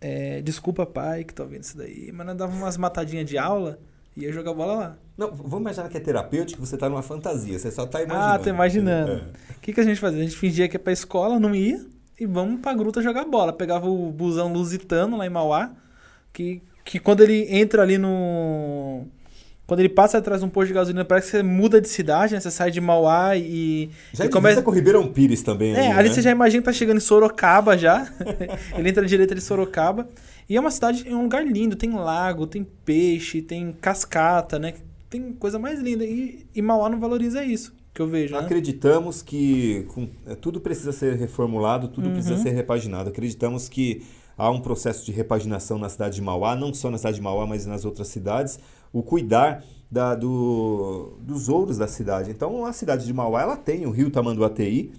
É, desculpa, pai, que tá ouvindo isso daí, mas nós dava umas matadinhas de aula e ia jogar bola lá. Não, vamos imaginar que é terapêutico, você tá numa fantasia, você só tá imaginando. Ah, tô imaginando. É. O que, que a gente fazia? A gente fingia que ia pra escola, não ia, e vamos pra gruta jogar bola. Pegava o busão lusitano lá em Mauá, que, que quando ele entra ali no. Quando ele passa atrás de um posto de gasolina, parece que você muda de cidade, né? Você sai de Mauá e. Já e começa... com Ribeirão Pires também. É, ali, ali né? você já imagina que tá chegando em Sorocaba já. ele entra direito de Sorocaba. E é uma cidade, é um lugar lindo, tem lago, tem peixe, tem cascata, né? Tem coisa mais linda. E, e Mauá não valoriza isso, que eu vejo, né? Acreditamos que com- é, tudo precisa ser reformulado, tudo precisa Uhum. ser repaginado. Acreditamos que há um processo de repaginação na cidade de Mauá, não só na cidade de Mauá, mas nas outras cidades, o cuidar da- do- dos ouros da cidade. Então, a cidade de Mauá ela tem o rio Tamanduateí,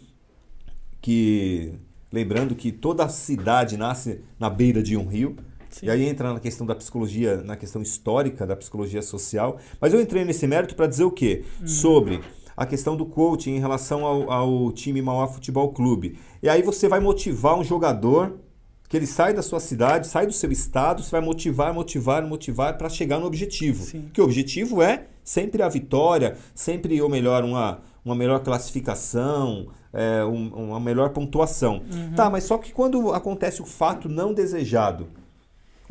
que lembrando que toda cidade nasce na beira de um rio. Sim. E aí entra na questão da psicologia, na questão histórica da psicologia social. Mas eu entrei nesse mérito para dizer o quê? Sobre a questão do coaching em relação ao, ao time Mauá Futebol Clube. E aí você vai motivar um jogador que ele sai da sua cidade, sai do seu estado, você vai motivar, motivar, motivar para chegar no objetivo. Sim. Que o objetivo é sempre a vitória, sempre, ou melhor, uma, uma melhor classificação, é, um- uma melhor pontuação. Tá, mas só que quando acontece o fato não desejado,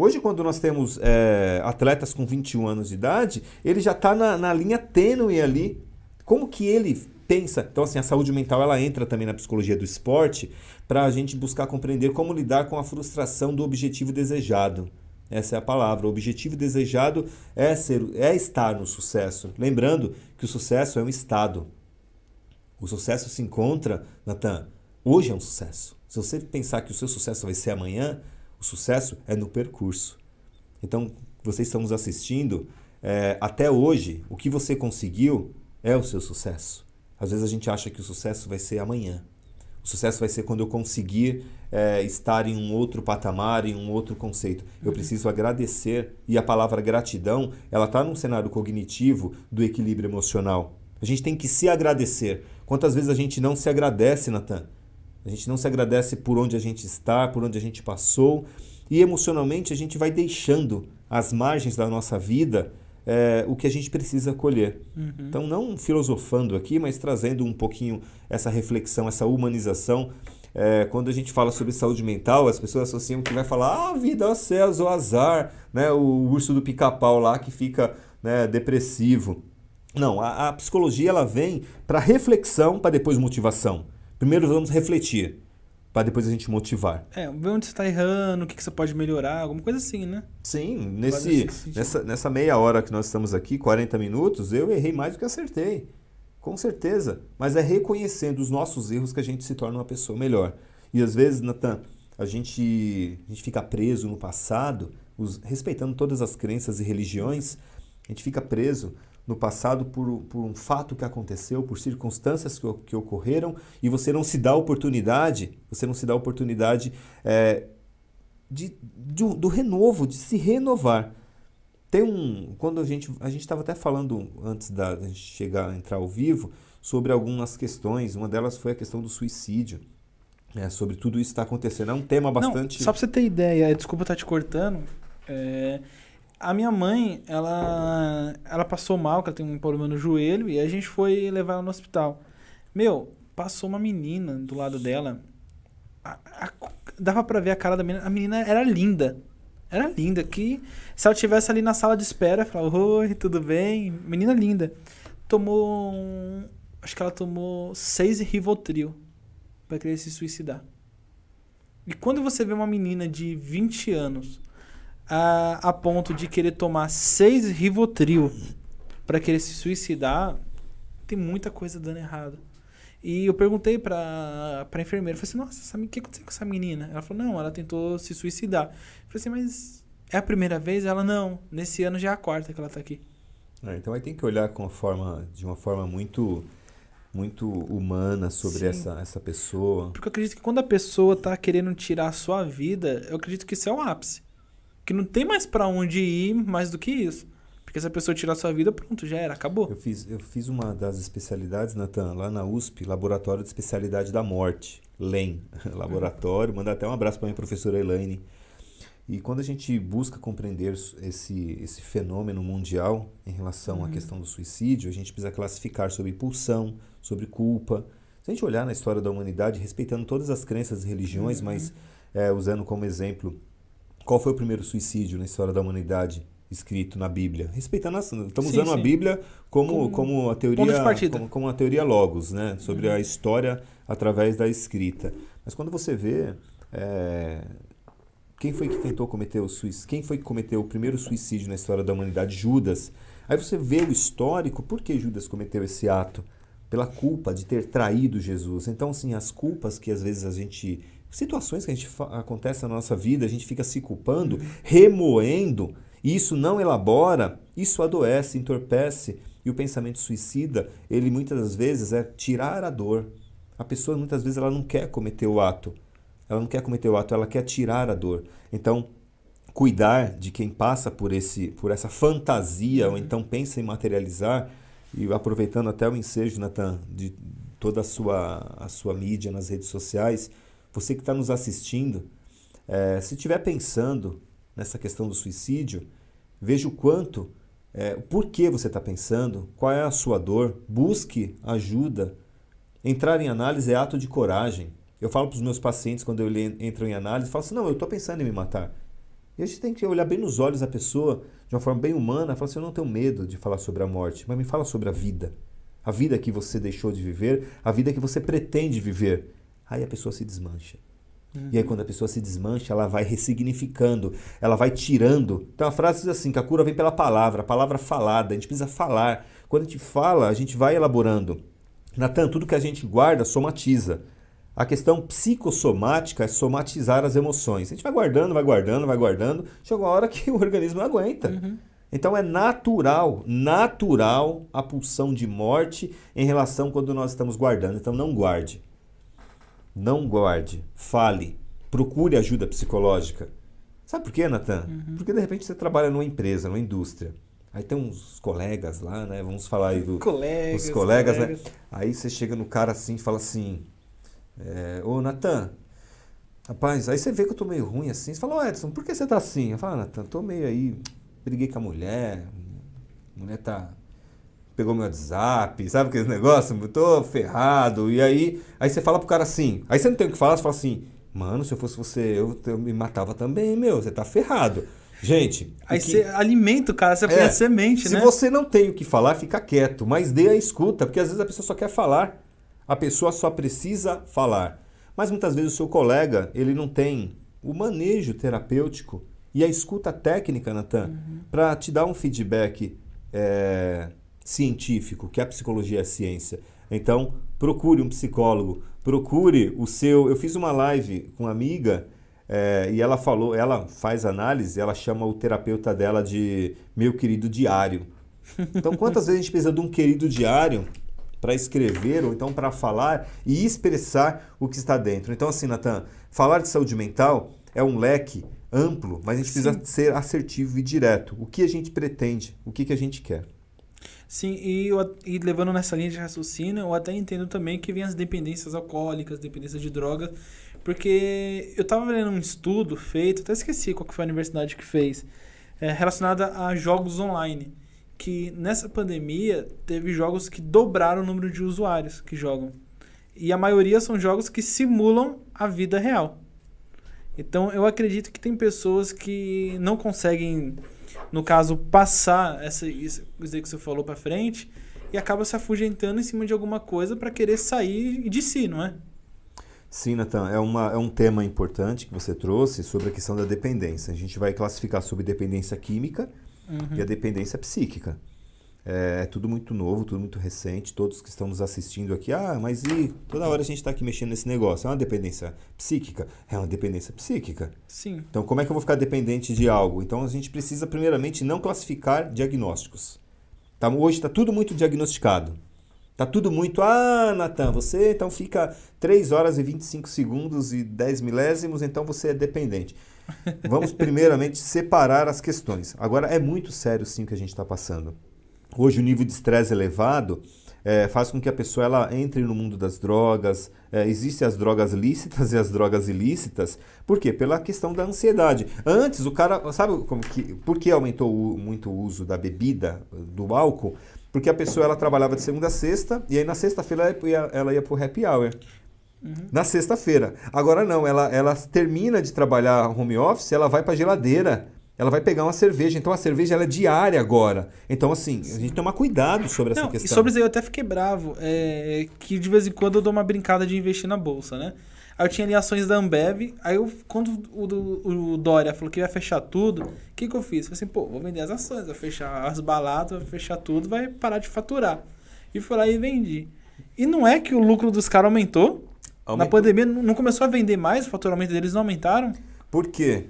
Hoje, quando nós temos é, atletas com 21 anos de idade, ele já está na, na linha tênue ali. Como que ele pensa? Então, assim, a saúde mental ela entra também na psicologia do esporte para a gente buscar compreender como lidar com a frustração do objetivo desejado. Essa é a palavra. O objetivo desejado é, ser, é estar no sucesso. Lembrando que o sucesso é um estado. O sucesso se encontra, Natan, hoje é um sucesso. Se você pensar que o seu sucesso vai ser amanhã, o sucesso é no percurso. Então, vocês estão nos assistindo, é, até hoje, o que você conseguiu é o seu sucesso. Às vezes a gente acha que o sucesso vai ser amanhã. O sucesso vai ser quando eu conseguir é, estar em um outro patamar, em um outro conceito. Eu preciso agradecer. E a palavra gratidão, ela está num cenário cognitivo do equilíbrio emocional. A gente tem que se agradecer. Quantas vezes a gente não se agradece, Natan? A gente não se agradece por onde a gente está, por onde a gente passou. E emocionalmente a gente vai deixando às margens da nossa vida é, o que a gente precisa colher. Então, não filosofando aqui, mas trazendo um pouquinho essa reflexão, essa humanização. É, quando a gente fala sobre saúde mental, as pessoas associam que vai falar, ah, vida, ó céus, o azar, né? o urso do pica-pau lá que fica né, depressivo. Não, a, a psicologia ela vem para reflexão, para depois motivação. Primeiro vamos refletir, para depois a gente motivar. É, ver onde você tá errando, o que, que você pode melhorar, alguma coisa assim, né? Sim, nesse, nessa, nessa meia hora que nós estamos aqui, 40 minutos, eu errei mais do que acertei. Com certeza. Mas é reconhecendo os nossos erros que a gente se torna uma pessoa melhor. E às vezes, Natan, a gente, a gente fica preso no passado, os- respeitando todas as crenças e religiões, a gente fica preso no passado por, por um fato que aconteceu, por circunstâncias que, que ocorreram, e você não se dá a oportunidade, você não se dá a oportunidade é, de, de, do renovo, de se renovar. Tem um. Quando a gente. A gente estava até falando antes da, da gente chegar a entrar ao vivo sobre algumas questões. Uma delas foi a questão do suicídio. É, sobre tudo isso que está acontecendo. É um tema bastante. Não, só para você ter ideia, desculpa estar te cortando. É, a minha mãe, ela, ela passou mal, que ela tem um problema no joelho, e a gente foi levar ela no hospital. Meu, passou uma menina do lado dela. A, a, dava para ver a cara da menina. A menina era linda. Era linda. Que se ela tivesse ali na sala de espera, falava: Oi, tudo bem? Menina linda. Tomou. Acho que ela tomou seis Rivotril para querer se suicidar. E quando você vê uma menina de 20 anos a, a ponto de querer tomar seis Rivotril para querer se suicidar, tem muita coisa dando errado. E eu perguntei pra, pra enfermeira, falei assim, nossa, o que aconteceu com essa menina? Ela falou, não, ela tentou se suicidar. Eu falei assim, mas é a primeira vez? Ela, não, nesse ano já é a quarta que ela tá aqui. É, então vai ter que olhar com forma, de uma forma muito muito humana sobre essa, essa pessoa. Porque eu acredito que quando a pessoa tá querendo tirar a sua vida, eu acredito que isso é o ápice. Que não tem mais para onde ir mais do que isso. Porque se a pessoa tirar a sua vida, pronto, já era, acabou. Eu fiz, eu fiz uma das especialidades, Natan, lá na USP, Laboratório de Especialidade da Morte, LEM, laboratório. Manda até um abraço para minha professora Elaine. E quando a gente busca compreender esse, esse fenômeno mundial em relação uhum. à questão do suicídio, a gente precisa classificar sobre pulsão, sobre culpa. Se a gente olhar na história da humanidade, respeitando todas as crenças e religiões, uhum. mas é, usando como exemplo, qual foi o primeiro suicídio na história da humanidade escrito na Bíblia? Respeitando a, estamos sim, usando sim. a Bíblia como, como, como a teoria como, como a teoria logos, né, sobre uhum. a história através da escrita. Mas quando você vê é, quem foi que tentou cometer o suicídio? Quem foi que cometeu o primeiro suicídio na história da humanidade? Judas. Aí você vê o histórico, por que Judas cometeu esse ato? pela culpa de ter traído Jesus. Então, assim, as culpas que às vezes a gente. Situações que a gente acontece na nossa vida, a gente fica se culpando, remoendo, e isso não elabora, isso adoece, entorpece. E o pensamento suicida, ele muitas das vezes é tirar a dor. A pessoa muitas vezes ela não quer cometer o ato. Ela não quer cometer o ato, ela quer tirar a dor. Então, cuidar de quem passa por esse por essa fantasia ou então pensa em materializar e aproveitando até o ensejo, Nathan, de toda a sua, a sua mídia nas redes sociais, você que está nos assistindo, é, se estiver pensando nessa questão do suicídio, veja o quanto, é, por que você está pensando, qual é a sua dor, busque ajuda. Entrar em análise é ato de coragem. Eu falo para os meus pacientes quando eu entro em análise, falo assim, não, eu estou pensando em me matar. E a gente tem que olhar bem nos olhos da pessoa, de uma forma bem humana, falar assim: eu não tenho medo de falar sobre a morte, mas me fala sobre a vida. A vida que você deixou de viver, a vida que você pretende viver. Aí a pessoa se desmancha. Uhum. E aí, quando a pessoa se desmancha, ela vai ressignificando, ela vai tirando. Então, a frase diz assim: que a cura vem pela palavra, a palavra falada. A gente precisa falar. Quando a gente fala, a gente vai elaborando. Natan, tudo que a gente guarda somatiza. A questão psicossomática é somatizar as emoções. A gente vai guardando, vai guardando, vai guardando, chega uma hora que o organismo não aguenta. Uhum. Então é natural, natural a pulsão de morte em relação quando nós estamos guardando. Então não guarde. Não guarde. Fale. Procure ajuda psicológica. Sabe por quê, Natan? Uhum. Porque de repente você trabalha numa empresa, numa indústria. Aí tem uns colegas lá, né? Vamos falar aí do, colegas, dos colegas, colegas, né? Aí você chega no cara assim e fala assim: é, Ô, Natan, rapaz, aí você vê que eu tô meio ruim assim. Você fala, ô Edson, por que você tá assim? Eu falo, ah, Natan, tô meio aí, briguei com a mulher, a mulher tá. Pegou meu WhatsApp, sabe aqueles negócios? Eu tô ferrado. E aí, aí você fala pro cara assim. Aí você não tem o que falar, você fala assim, mano, se eu fosse você, eu, eu me matava também, meu, você tá ferrado. Gente. Aí que... você alimenta o cara, você põe é, a semente, se né? Se você não tem o que falar, fica quieto, mas dê a escuta, porque às vezes a pessoa só quer falar. A pessoa só precisa falar. Mas muitas vezes o seu colega, ele não tem o manejo terapêutico e a escuta técnica, Natan, uhum. para te dar um feedback é, científico, que a psicologia é a ciência. Então, procure um psicólogo, procure o seu. Eu fiz uma live com uma amiga é, e ela falou, ela faz análise, ela chama o terapeuta dela de meu querido diário. Então, quantas vezes a gente precisa de um querido diário para escrever ou então para falar e expressar o que está dentro? Então, assim, Natan, falar de saúde mental é um leque amplo, mas a gente precisa ser assertivo e direto. O que a gente pretende? O que, que a gente quer? Sim, e, e levando nessa linha de raciocínio, eu até entendo também que vem as dependências alcoólicas, dependência de drogas, porque eu estava vendo um estudo feito, até esqueci qual que foi a universidade que fez, é, relacionada a jogos online. Que nessa pandemia teve jogos que dobraram o número de usuários que jogam. E a maioria são jogos que simulam a vida real. Então eu acredito que tem pessoas que não conseguem, no caso, passar essa, isso que você falou para frente e acaba se afugentando em cima de alguma coisa para querer sair de si, não é? Sim, Natan, é, uma, é um tema importante que você trouxe sobre a questão da dependência. A gente vai classificar sobre dependência química uhum. e a dependência psíquica. É, é, tudo muito novo, tudo muito recente. Todos que estão nos assistindo aqui, ah, mas e toda hora a gente está aqui mexendo nesse negócio? É uma dependência psíquica? É uma dependência psíquica. Sim. Então, como é que eu vou ficar dependente de algo? Então, a gente precisa, primeiramente, não classificar diagnósticos. Tá, hoje está tudo muito diagnosticado. Tá tudo muito, ah, Natan, você então fica 3 horas e 25 segundos e 10 milésimos, então você é dependente. Vamos primeiramente separar as questões. Agora, é muito sério sim o que a gente está passando. Hoje o nível de estresse elevado é, faz com que a pessoa ela entre no mundo das drogas. É, existem as drogas lícitas e as drogas ilícitas. Por quê? Pela questão da ansiedade. Antes, o cara. Sabe como que, por que aumentou o, muito o uso da bebida, do álcool? Porque a pessoa ela trabalhava de segunda a sexta e aí na sexta-feira ela ia, ela ia pro happy hour. Uhum. Na sexta-feira. Agora não, ela, ela termina de trabalhar home office, ela vai para geladeira. Ela vai pegar uma cerveja. Então a cerveja ela é diária agora. Então, assim, a gente tomar cuidado sobre essa não, questão. E sobre isso aí eu até fiquei bravo. É, que de vez em quando eu dou uma brincada de investir na bolsa, né? Aí eu tinha ali ações da Ambev. Aí eu, quando o, o, o Dória falou que ia fechar tudo, o que, que eu fiz? Falei assim, pô, vou vender as ações, vou fechar as baladas, vou fechar tudo, vai parar de faturar. E fui lá e vendi. E não é que o lucro dos caras aumentou? aumentou? Na pandemia não começou a vender mais, o faturamento deles não aumentaram? Por quê?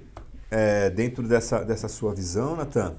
É, dentro dessa, dessa sua visão, Natan,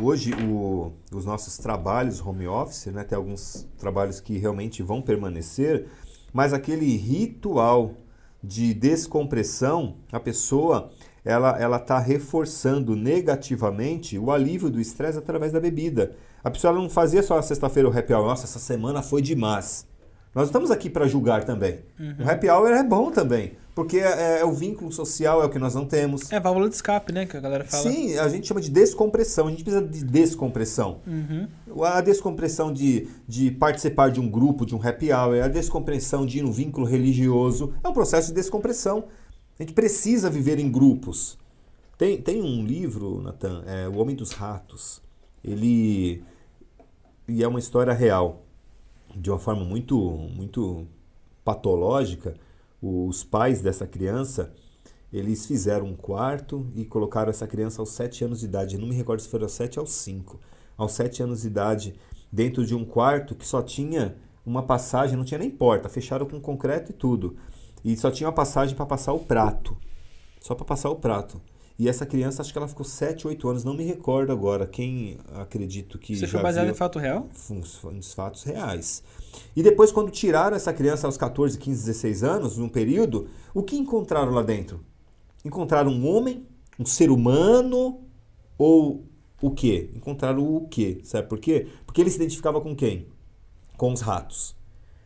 hoje o, os nossos trabalhos home office, né, tem alguns trabalhos que realmente vão permanecer, mas aquele ritual de descompressão, a pessoa ela ela está reforçando negativamente o alívio do estresse através da bebida. A pessoa não fazia só a sexta-feira o happy hour, nossa, essa semana foi demais. Nós estamos aqui para julgar também. Uhum. O happy hour é bom também. Porque é, é, o vínculo social, é o que nós não temos. É a válvula de escape, né? Que a galera fala. Sim, a gente chama de descompressão. A gente precisa de descompressão. Uhum. A descompressão de, de participar de um grupo, de um happy hour, a descompressão de ir no vínculo religioso. É um processo de descompressão. A gente precisa viver em grupos. Tem, tem um livro, Natan, é O Homem dos Ratos. Ele. E é uma história real. De uma forma muito, muito patológica os pais dessa criança, eles fizeram um quarto e colocaram essa criança aos 7 anos de idade. Eu não me recordo se foi aos 7 ou aos 5. Aos 7 anos de idade, dentro de um quarto que só tinha uma passagem, não tinha nem porta, fecharam com concreto e tudo. E só tinha uma passagem para passar o prato. Só para passar o prato. E essa criança, acho que ela ficou 7, 8 anos, não me recordo agora. Quem acredito que. Você foi baseado viu, em fato real? Nos fatos reais. E depois, quando tiraram essa criança aos 14, 15, 16 anos, num período, o que encontraram lá dentro? Encontraram um homem, um ser humano ou o quê? Encontraram o quê? Sabe por quê? Porque ele se identificava com quem? Com os ratos.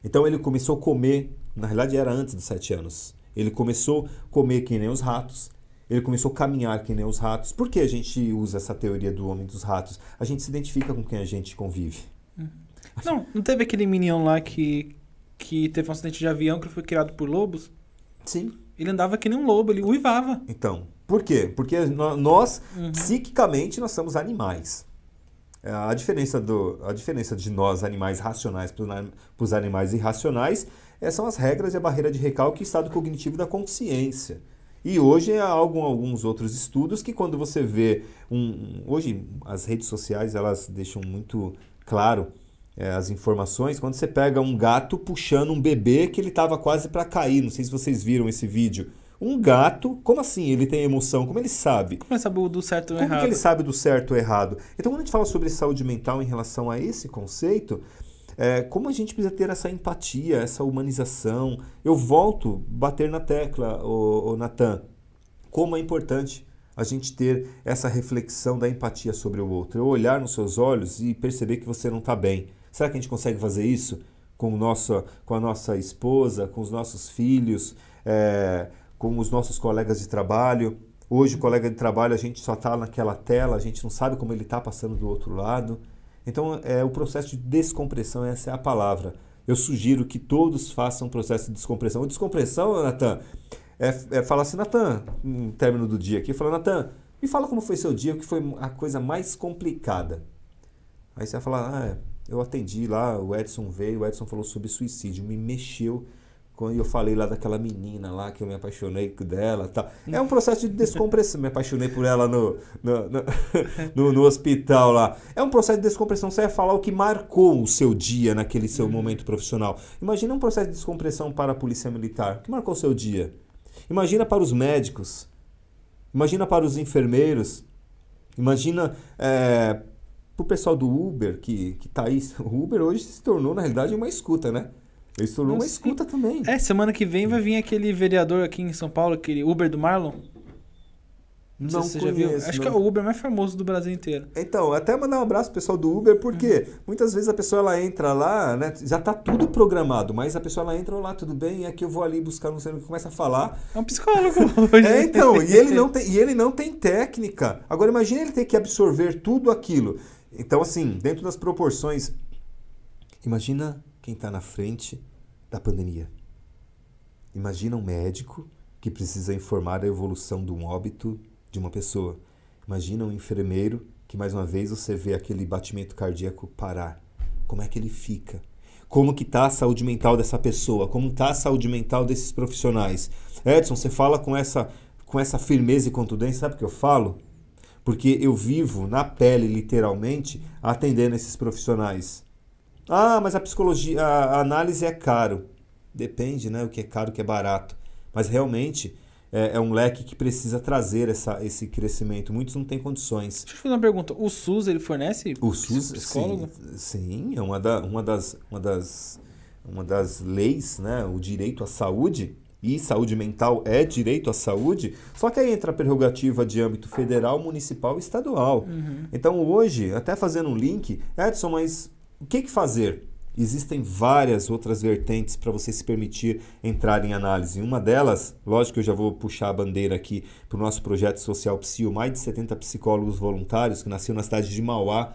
Então ele começou a comer, na realidade era antes dos 7 anos. Ele começou a comer que nem os ratos. Ele começou a caminhar que nem os ratos. Por que a gente usa essa teoria do homem dos ratos? A gente se identifica com quem a gente convive. Não, não teve aquele Minion lá que, que teve um acidente de avião que foi criado por lobos? Sim. Ele andava que nem um lobo, ele uivava. Então, por quê? Porque nós, uhum. psiquicamente, nós somos animais. É, a diferença, do, a diferença de nós, animais racionais, para os animais irracionais, é, são as regras e a barreira de recalque e estado cognitivo da consciência. E hoje há algum, alguns outros estudos que quando você vê um, hoje as redes sociais elas deixam muito claro é, as informações quando você pega um gato puxando um bebê que ele estava quase para cair. Não sei se vocês viram esse vídeo. Um gato, como assim ele tem emoção? Como ele sabe? Como ele sabe do certo ou Como errado? que ele sabe do certo ou errado? Então, quando a gente fala sobre saúde mental em relação a esse conceito, é, como a gente precisa ter essa empatia, essa humanização. Eu volto a bater na tecla, o, o Natan, como é importante a gente ter essa reflexão da empatia sobre o outro. Eu olhar nos seus olhos e perceber que você não está bem. Será que a gente consegue fazer isso com, nosso, com a nossa esposa, com os nossos filhos, é, com os nossos colegas de trabalho? Hoje, o colega de trabalho, a gente só está naquela tela, a gente não sabe como ele está passando do outro lado. Então, é o processo de descompressão, essa é a palavra. Eu sugiro que todos façam um processo de descompressão. O descompressão, Natan, é, é falar assim, Natan, no término do dia aqui, fala, Natan, me fala como foi seu dia, o que foi a coisa mais complicada. Aí você vai falar, ah, eu atendi lá, o Edson veio, o Edson falou sobre suicídio, me mexeu quando eu falei lá daquela menina lá que eu me apaixonei dela tal. É um processo de descompressão. me apaixonei por ela no, no, no, no, no hospital lá. É um processo de descompressão. Você vai falar o que marcou o seu dia naquele seu momento profissional. Imagina um processo de descompressão para a polícia militar. O que marcou o seu dia? Imagina para os médicos. Imagina para os enfermeiros. Imagina é, para o pessoal do Uber, que, que tá aí. O Uber hoje se tornou, na realidade, uma escuta, né? Ele se tornou uma escuta também. É, semana que vem vai vir aquele vereador aqui em São Paulo, aquele Uber do Marlon. Não, sei se você já viu. conheço, Acho não. que é o Uber mais famoso do Brasil inteiro. Então, até mandar um abraço pro pessoal do Uber, porque muitas vezes a pessoa ela entra lá, né? Já tá tudo programado, mas a pessoa ela entra lá, tudo bem, é que eu vou ali buscar não sei o que começa a falar. É um psicólogo hoje. É, então, e ele não tem, e ele não tem técnica. Agora imagine ele ter que absorver tudo aquilo. Então, assim, dentro das proporções, imagina quem está na frente da pandemia. Imagina um médico que precisa informar a evolução de um óbito de uma pessoa. Imagina um enfermeiro que mais uma vez você vê aquele batimento cardíaco parar. Como é que ele fica? Como que tá a saúde mental dessa pessoa? Como tá a saúde mental desses profissionais? Edson, você fala com essa com essa firmeza e contundência, sabe o que eu falo? Porque eu vivo na pele, literalmente, atendendo esses profissionais. Ah, mas a psicologia, a análise é caro. Depende, né? O que é caro, o que é barato. Mas realmente é, é um leque que precisa trazer essa, esse crescimento. Muitos não têm condições. Deixa eu fazer uma pergunta. O SUS, ele fornece O SUS, psicólogo? sim, sim, é uma, da, uma, das, uma, das, uma das leis, né? O direito à saúde e saúde mental é direito à saúde, só que aí entra a prerrogativa de âmbito federal, municipal e estadual. Uhum. Então hoje, até fazendo um link, Edson, mas o que, que fazer? Existem várias outras vertentes para você se permitir entrar em análise. Uma delas, lógico que eu já vou puxar a bandeira aqui para o nosso projeto social Psio, mais de 70 psicólogos voluntários, que nasceu na cidade de Mauá,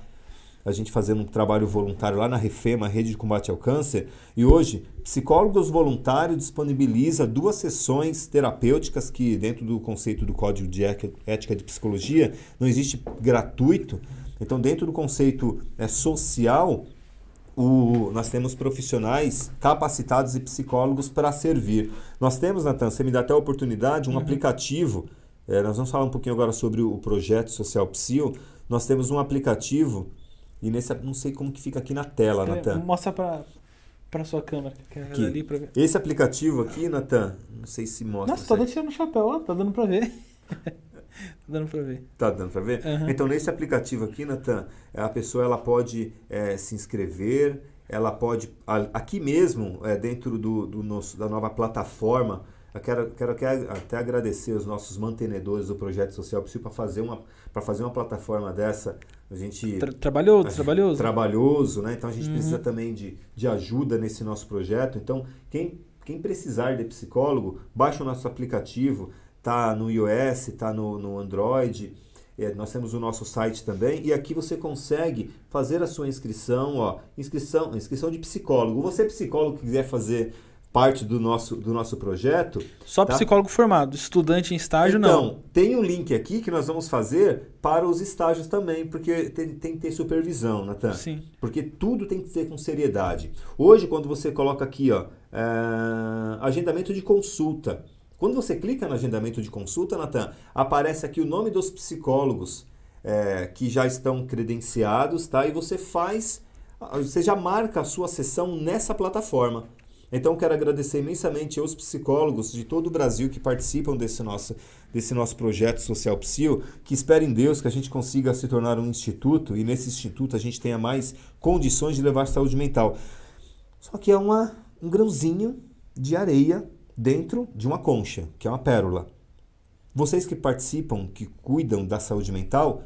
a gente fazendo um trabalho voluntário lá na Refema, Rede de Combate ao Câncer. E hoje, Psicólogos Voluntários disponibiliza duas sessões terapêuticas que, dentro do conceito do Código de Ética- de Psicologia, não existe gratuito. Então, dentro do conceito é, social, o- nós temos profissionais capacitados e psicólogos para servir. Nós temos, Natan, você me dá até a oportunidade, um aplicativo. é, nós vamos falar um pouquinho agora sobre o projeto Social Psil. Nós temos um aplicativo e nesse não sei como que fica aqui na tela, Natan. Mostra pra, pra sua câmera. Que é ali pra ver. Esse aplicativo aqui, Natan, não sei se mostra. Nossa, certo. tirando o chapéu, ó. Tá dando pra ver. tá dando pra ver. Tá dando para ver? Aham. Então, nesse aplicativo aqui, Natan, a pessoa ela pode eh, se inscrever, ela pode, aqui mesmo, eh, dentro do, do nosso, da nova plataforma, eu quero, quero a- até agradecer os nossos mantenedores do Projeto Social para fazer, uma, para fazer uma plataforma dessa. A gente Tra trabalhoso, a trabalhoso. trabalhoso, né? Então a gente Uhum. precisa também de, de ajuda nesse nosso projeto. Então, quem, quem precisar de psicólogo, baixa o nosso aplicativo, tá no iOS, tá no, no Android. É, nós temos o nosso site também e aqui você consegue fazer a sua inscrição, ó, inscrição, inscrição de psicólogo. Você psicólogo que quiser fazer parte do nosso, do nosso projeto, Só tá? psicólogo formado. Estudante em estágio, não. então, tem um link aqui que nós vamos fazer para os estágios também, porque tem, tem que ter supervisão, Natan. Sim. Porque tudo tem que ser com seriedade. Hoje, quando você coloca aqui, ó, é, agendamento de consulta. Quando você clica no agendamento de consulta, Natan, aparece aqui o nome dos psicólogos é, que já estão credenciados, tá? E você faz, você já marca a sua sessão nessa plataforma. Então quero agradecer imensamente aos psicólogos de todo o Brasil que participam desse nosso, desse nosso projeto Social Psil, que espero em Deus que a gente consiga se tornar um instituto e nesse instituto a gente tenha mais condições de levar saúde mental. Só que é uma, um grãozinho de areia dentro de uma concha, que é uma pérola. Vocês que participam, que cuidam da saúde mental,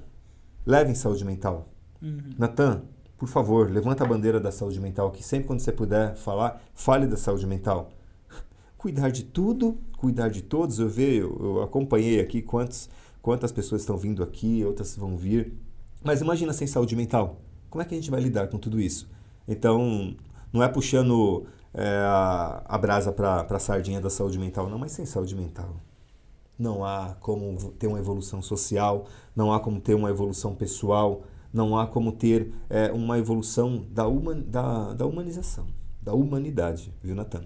levem saúde mental. Uhum. Natan, por favor, levanta a bandeira da saúde mental, que sempre quando você puder falar, fale da saúde mental. Cuidar de tudo, cuidar de todos. Eu vejo, eu, acompanhei aqui quantos, quantas pessoas estão vindo aqui, outras vão vir. Mas imagina sem saúde mental. Como é que a gente vai lidar com tudo isso? Então, não é puxando é, a, a brasa para a sardinha da saúde mental, não, mas sem saúde mental. Não há como ter uma evolução social, não há como ter uma evolução pessoal, não há como ter é, uma evolução da, da, da humanização, da humanidade, viu, Natan?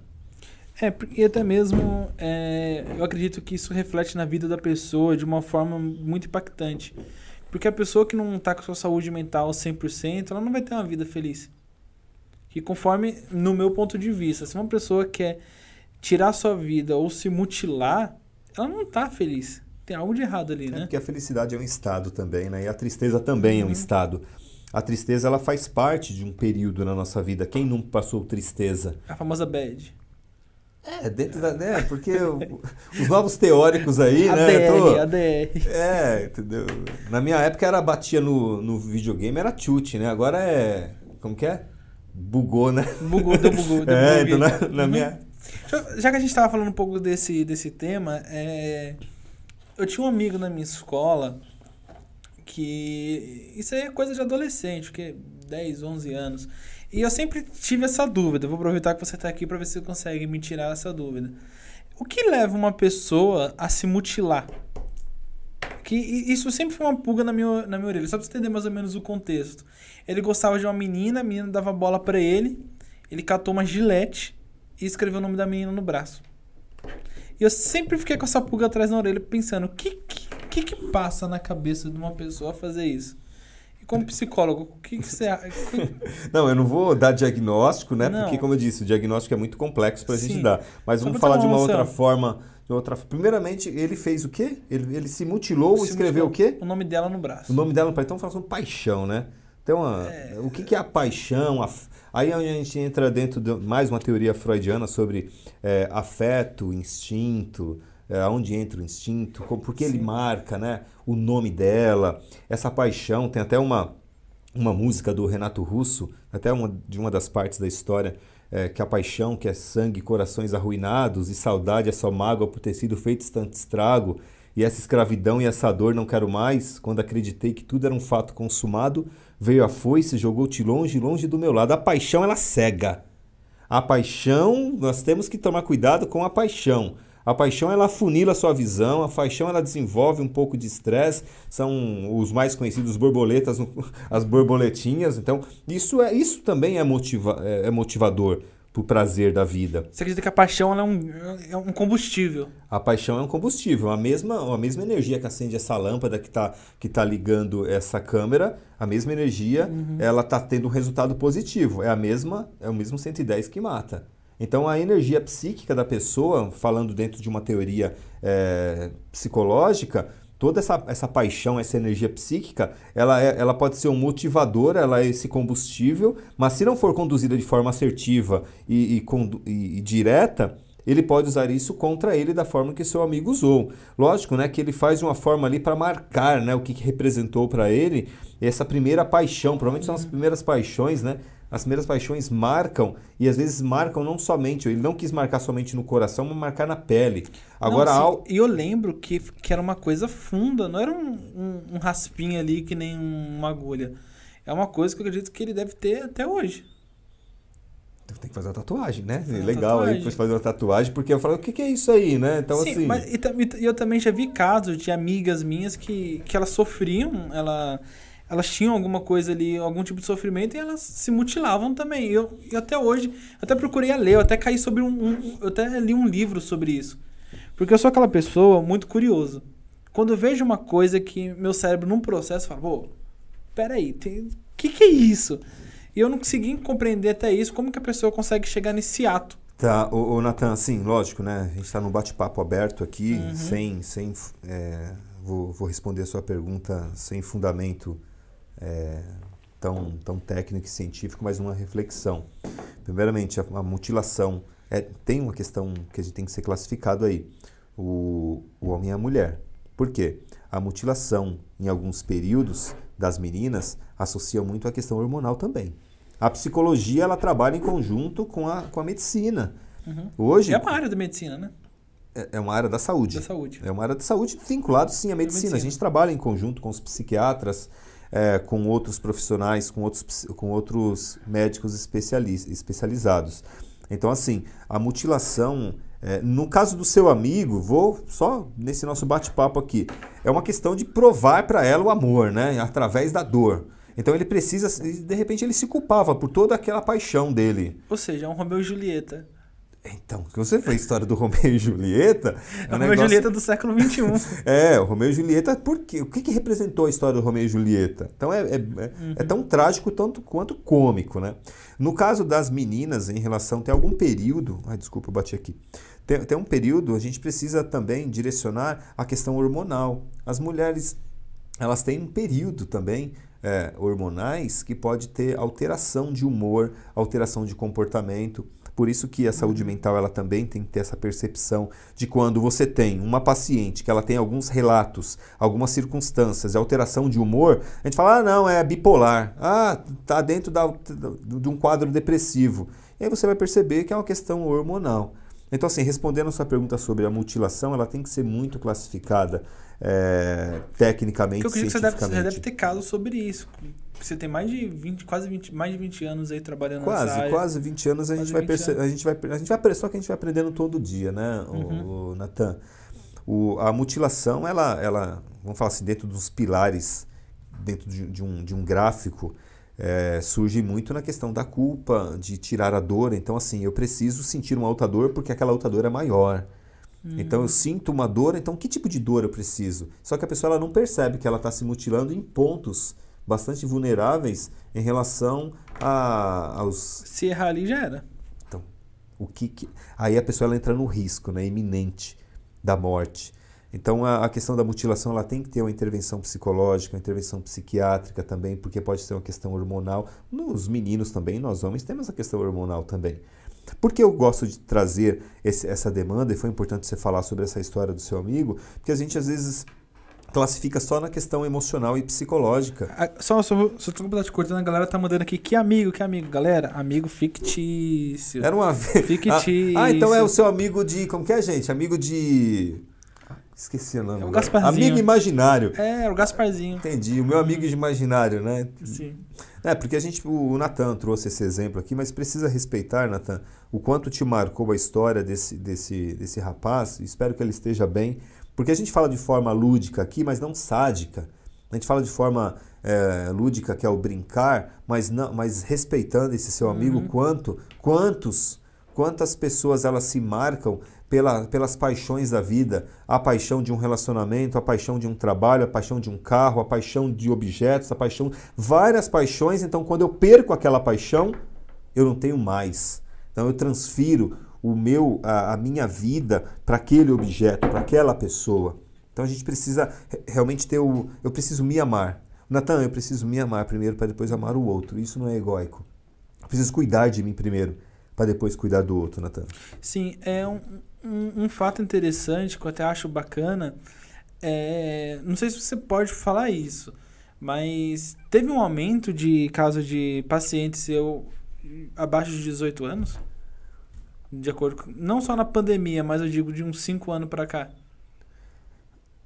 É, e até mesmo é, eu acredito que isso reflete na vida da pessoa de uma forma muito impactante. Porque a pessoa que não está com sua saúde mental 100%, ela não vai ter uma vida feliz. E conforme, no meu ponto de vista, se uma pessoa quer tirar sua vida ou se mutilar, ela não está feliz. Tem algo de errado ali, é né? Porque a felicidade é um estado também, né? E a tristeza também uhum. é um uhum. estado. A tristeza ela faz parte de um período na nossa vida. Quem não passou tristeza? A famosa bad. É, dentro da. Né, porque os novos teóricos aí, a né? Tô, a DR. É, entendeu? Na minha época era batia no, no videogame, era chute, né? Agora é. Como que é? Bugou, né? Bugou, deu bugou. Deu é, então na, na uhum. minha. Já que a gente estava falando um pouco desse, desse tema, é eu tinha um amigo na minha escola que. Isso aí é coisa de adolescente, que 10, 11 anos. E eu sempre tive essa dúvida. Vou aproveitar que você está aqui para ver se você consegue me tirar essa dúvida. O que leva uma pessoa a se mutilar? Que isso sempre foi uma pulga na minha, na minha orelha, só para você entender mais ou menos o contexto. Ele gostava de uma menina, a menina dava bola para ele, ele catou uma gilete e escreveu o nome da menina no braço. E eu sempre fiquei com essa pulga atrás na orelha pensando, o que, que, que passa na cabeça de uma pessoa fazer isso? E como psicólogo, o que, que você acha? não, eu não vou dar diagnóstico, né? Não. Porque, como eu disse, o diagnóstico é muito complexo para a gente dar. Mas vamos falar de uma outra forma. De outra... Primeiramente, ele fez o quê? Ele, ele se mutilou, se escreveu mutilou. o quê? O nome dela no braço. O nome dela no braço. Então, falando paixão, né? Então, a, é... o que, que é a paixão? A, aí a gente entra dentro de mais uma teoria freudiana sobre é, afeto, instinto, é, onde entra o instinto, como, por que ele marca né, o nome dela, essa paixão. Tem até uma, uma música do Renato Russo, até uma, de uma das partes da história, é, que a paixão, que é sangue, corações arruinados, e saudade é só mágoa por ter sido feito tanto estrago, e essa escravidão e essa dor não quero mais, quando acreditei que tudo era um fato consumado, veio a foice, jogou-te longe, longe do meu lado. A paixão, ela cega. A paixão, nós temos que tomar cuidado com a paixão. A paixão ela funila a sua visão, a paixão ela desenvolve um pouco de estresse, são os mais conhecidos borboletas, as borboletinhas. Então, isso é isso também é, motiva, é, é motivador pro prazer da vida. Você acredita que a paixão é, um, é um combustível? A paixão é um combustível. A mesma, a mesma energia que acende essa lâmpada que está que tá ligando essa câmera, a mesma energia, uhum. ela está tendo um resultado positivo. É a mesma, é o mesmo 110 que mata. Então a energia psíquica da pessoa, falando dentro de uma teoria é, psicológica, toda essa, essa paixão, essa energia psíquica, ela, é, ela pode ser um motivador, ela é esse combustível, mas se não for conduzida de forma assertiva e, e, e, e direta, ele pode usar isso contra ele da forma que seu amigo usou. Lógico, né, que ele faz de uma forma ali para marcar, né, o que, que representou para ele essa primeira paixão, provavelmente são as primeiras paixões, né, as primeiras paixões marcam e às vezes marcam não somente, ele não quis marcar somente no coração, mas marcar na pele. Agora, não, ao... E eu lembro que, que era uma coisa funda, não era um, um, um raspinho ali que nem uma agulha. É uma coisa que eu acredito que ele deve ter até hoje. Tem que fazer uma tatuagem, né? Legal tatuagem. aí depois fazer uma tatuagem, porque eu falo, o que, que é isso aí, né? Então, Sim, assim. Mas, e, eu também já vi casos de amigas minhas que, que elas sofriam, ela elas tinham alguma coisa ali, algum tipo de sofrimento e elas se mutilavam também. Eu, eu até hoje, até procurei a ler, eu até caí sobre um, um, Eu até li um livro sobre isso. Porque eu sou aquela pessoa muito curiosa. Quando eu vejo uma coisa que meu cérebro num processo fala, pô, peraí, o que, que é isso? E eu não consegui compreender até isso, como que a pessoa consegue chegar nesse ato Tá, o, o Natan, sim, lógico, né? A gente está num bate-papo aberto aqui, uhum. sem. sem é, vou, vou responder a sua pergunta sem fundamento é, tão, tão técnico e científico, mas uma reflexão. Primeiramente, a, a mutilação é, tem uma questão que a gente tem que ser classificado aí: o, o homem e a mulher. Por quê? A mutilação, em alguns períodos das meninas, associa muito à questão hormonal também. A psicologia ela trabalha em conjunto com a, com a medicina. Uhum. Hoje, é uma área da medicina, né? É, é uma área da saúde. Da saúde. É uma área da saúde vinculado sim à medicina. medicina. A gente trabalha em conjunto com os psiquiatras, é, com outros profissionais, com outros, com outros médicos especializados. Então, assim, a mutilação, é, no caso do seu amigo, vou só nesse nosso bate-papo aqui, é uma questão de provar para ela o amor, né? Através da dor. Então ele precisa, de repente ele se culpava por toda aquela paixão dele. Ou seja, é um Romeu e Julieta. Então, que você fez a história do Romeu e Julieta. É, é o Romeu e Julieta do século XXI. é, o Romeu e Julieta, por quê? O que, que representou a história do Romeu e Julieta? Então é, é, é, uhum. é, tão trágico tanto quanto cômico, né? No caso das meninas, em relação. Tem algum período. Ai, desculpa, eu bati aqui. Tem, tem um período, a gente precisa também direcionar a questão hormonal. As mulheres, elas têm um período também é, hormonais que pode ter alteração de humor, alteração de comportamento. Por isso que a saúde mental ela também tem que ter essa percepção de quando você tem uma paciente que ela tem alguns relatos, algumas circunstâncias, alteração de humor, a gente fala, ah, não, é bipolar, ah, tá dentro da, de um quadro depressivo. E aí você vai perceber que é uma questão hormonal. Então, assim, respondendo a sua pergunta sobre a mutilação, ela tem que ser muito classificada é, tecnicamente, Porque eu cientificamente. Você deve, você deve ter casos sobre isso. Você tem mais de 20, quase 20, mais de 20 anos aí trabalhando quase, nessa área. Quase 20 anos a gente vai perceber, a gente vai a gente vai só que a gente vai aprendendo todo dia, né, uhum. o, o Natan. O, a mutilação, ela, ela, vamos falar assim, dentro dos pilares, dentro de, de um, de um gráfico, é, surge muito na questão da culpa, de tirar a dor. Então, assim, eu preciso sentir uma outra dor porque aquela outra dor é maior. Então, eu sinto uma dor, então que tipo de dor eu preciso? Só que a pessoa ela não percebe que ela está se mutilando em pontos bastante vulneráveis em relação a, aos. Se errar ali já era. Então, o que, que... aí a pessoa ela entra no risco, né, iminente da morte. Então a, a, questão da mutilação ela tem que ter uma intervenção psicológica, uma intervenção psiquiátrica também, porque pode ser uma questão hormonal. Nos meninos também, nós homens temos a questão hormonal também. Por que eu gosto de trazer esse, essa demanda, e foi importante você falar sobre essa história do seu amigo, porque a gente às vezes classifica só na questão emocional e psicológica. Só, só, só tô te cortando, a galera tá mandando aqui, que amigo, que amigo? Galera, amigo fictício. Era uma... Fictício. Ah, ah, então é o seu amigo de... Como que é, gente? Amigo de... Esqueci o nome. É o Gasparzinho. Amigo imaginário. É, é, o Gasparzinho. Entendi. O meu amigo imaginário, né? Sim. É, porque a gente, o Natan trouxe esse exemplo aqui, mas precisa respeitar, Natan, o quanto te marcou a história desse, desse, desse rapaz. Espero que ele esteja bem. Porque a gente fala de forma lúdica aqui, mas não sádica. A gente fala de forma é, lúdica, que é o brincar, mas, não, mas respeitando esse seu amigo, uhum. quanto, quantos, quantas pessoas elas se marcam pela, pelas paixões da vida, a paixão de um relacionamento, a paixão de um trabalho, a paixão de um carro, a paixão de objetos, a paixão, várias paixões. Então, quando eu perco aquela paixão, eu não tenho mais. Então, eu transfiro o meu, a, a minha vida para aquele objeto, para aquela pessoa. Então a gente precisa realmente ter o. Eu preciso me amar. Natan, eu preciso me amar primeiro para depois amar o outro. Isso não é egóico. Eu preciso cuidar de mim primeiro para depois cuidar do outro, Natan. Sim, é um, um, um, fato interessante que eu até acho bacana. É, não sei se você pode falar isso, mas teve um aumento de caso de pacientes eu, abaixo de 18 anos? De acordo com, não só na pandemia, mas eu digo de uns 5 anos para cá.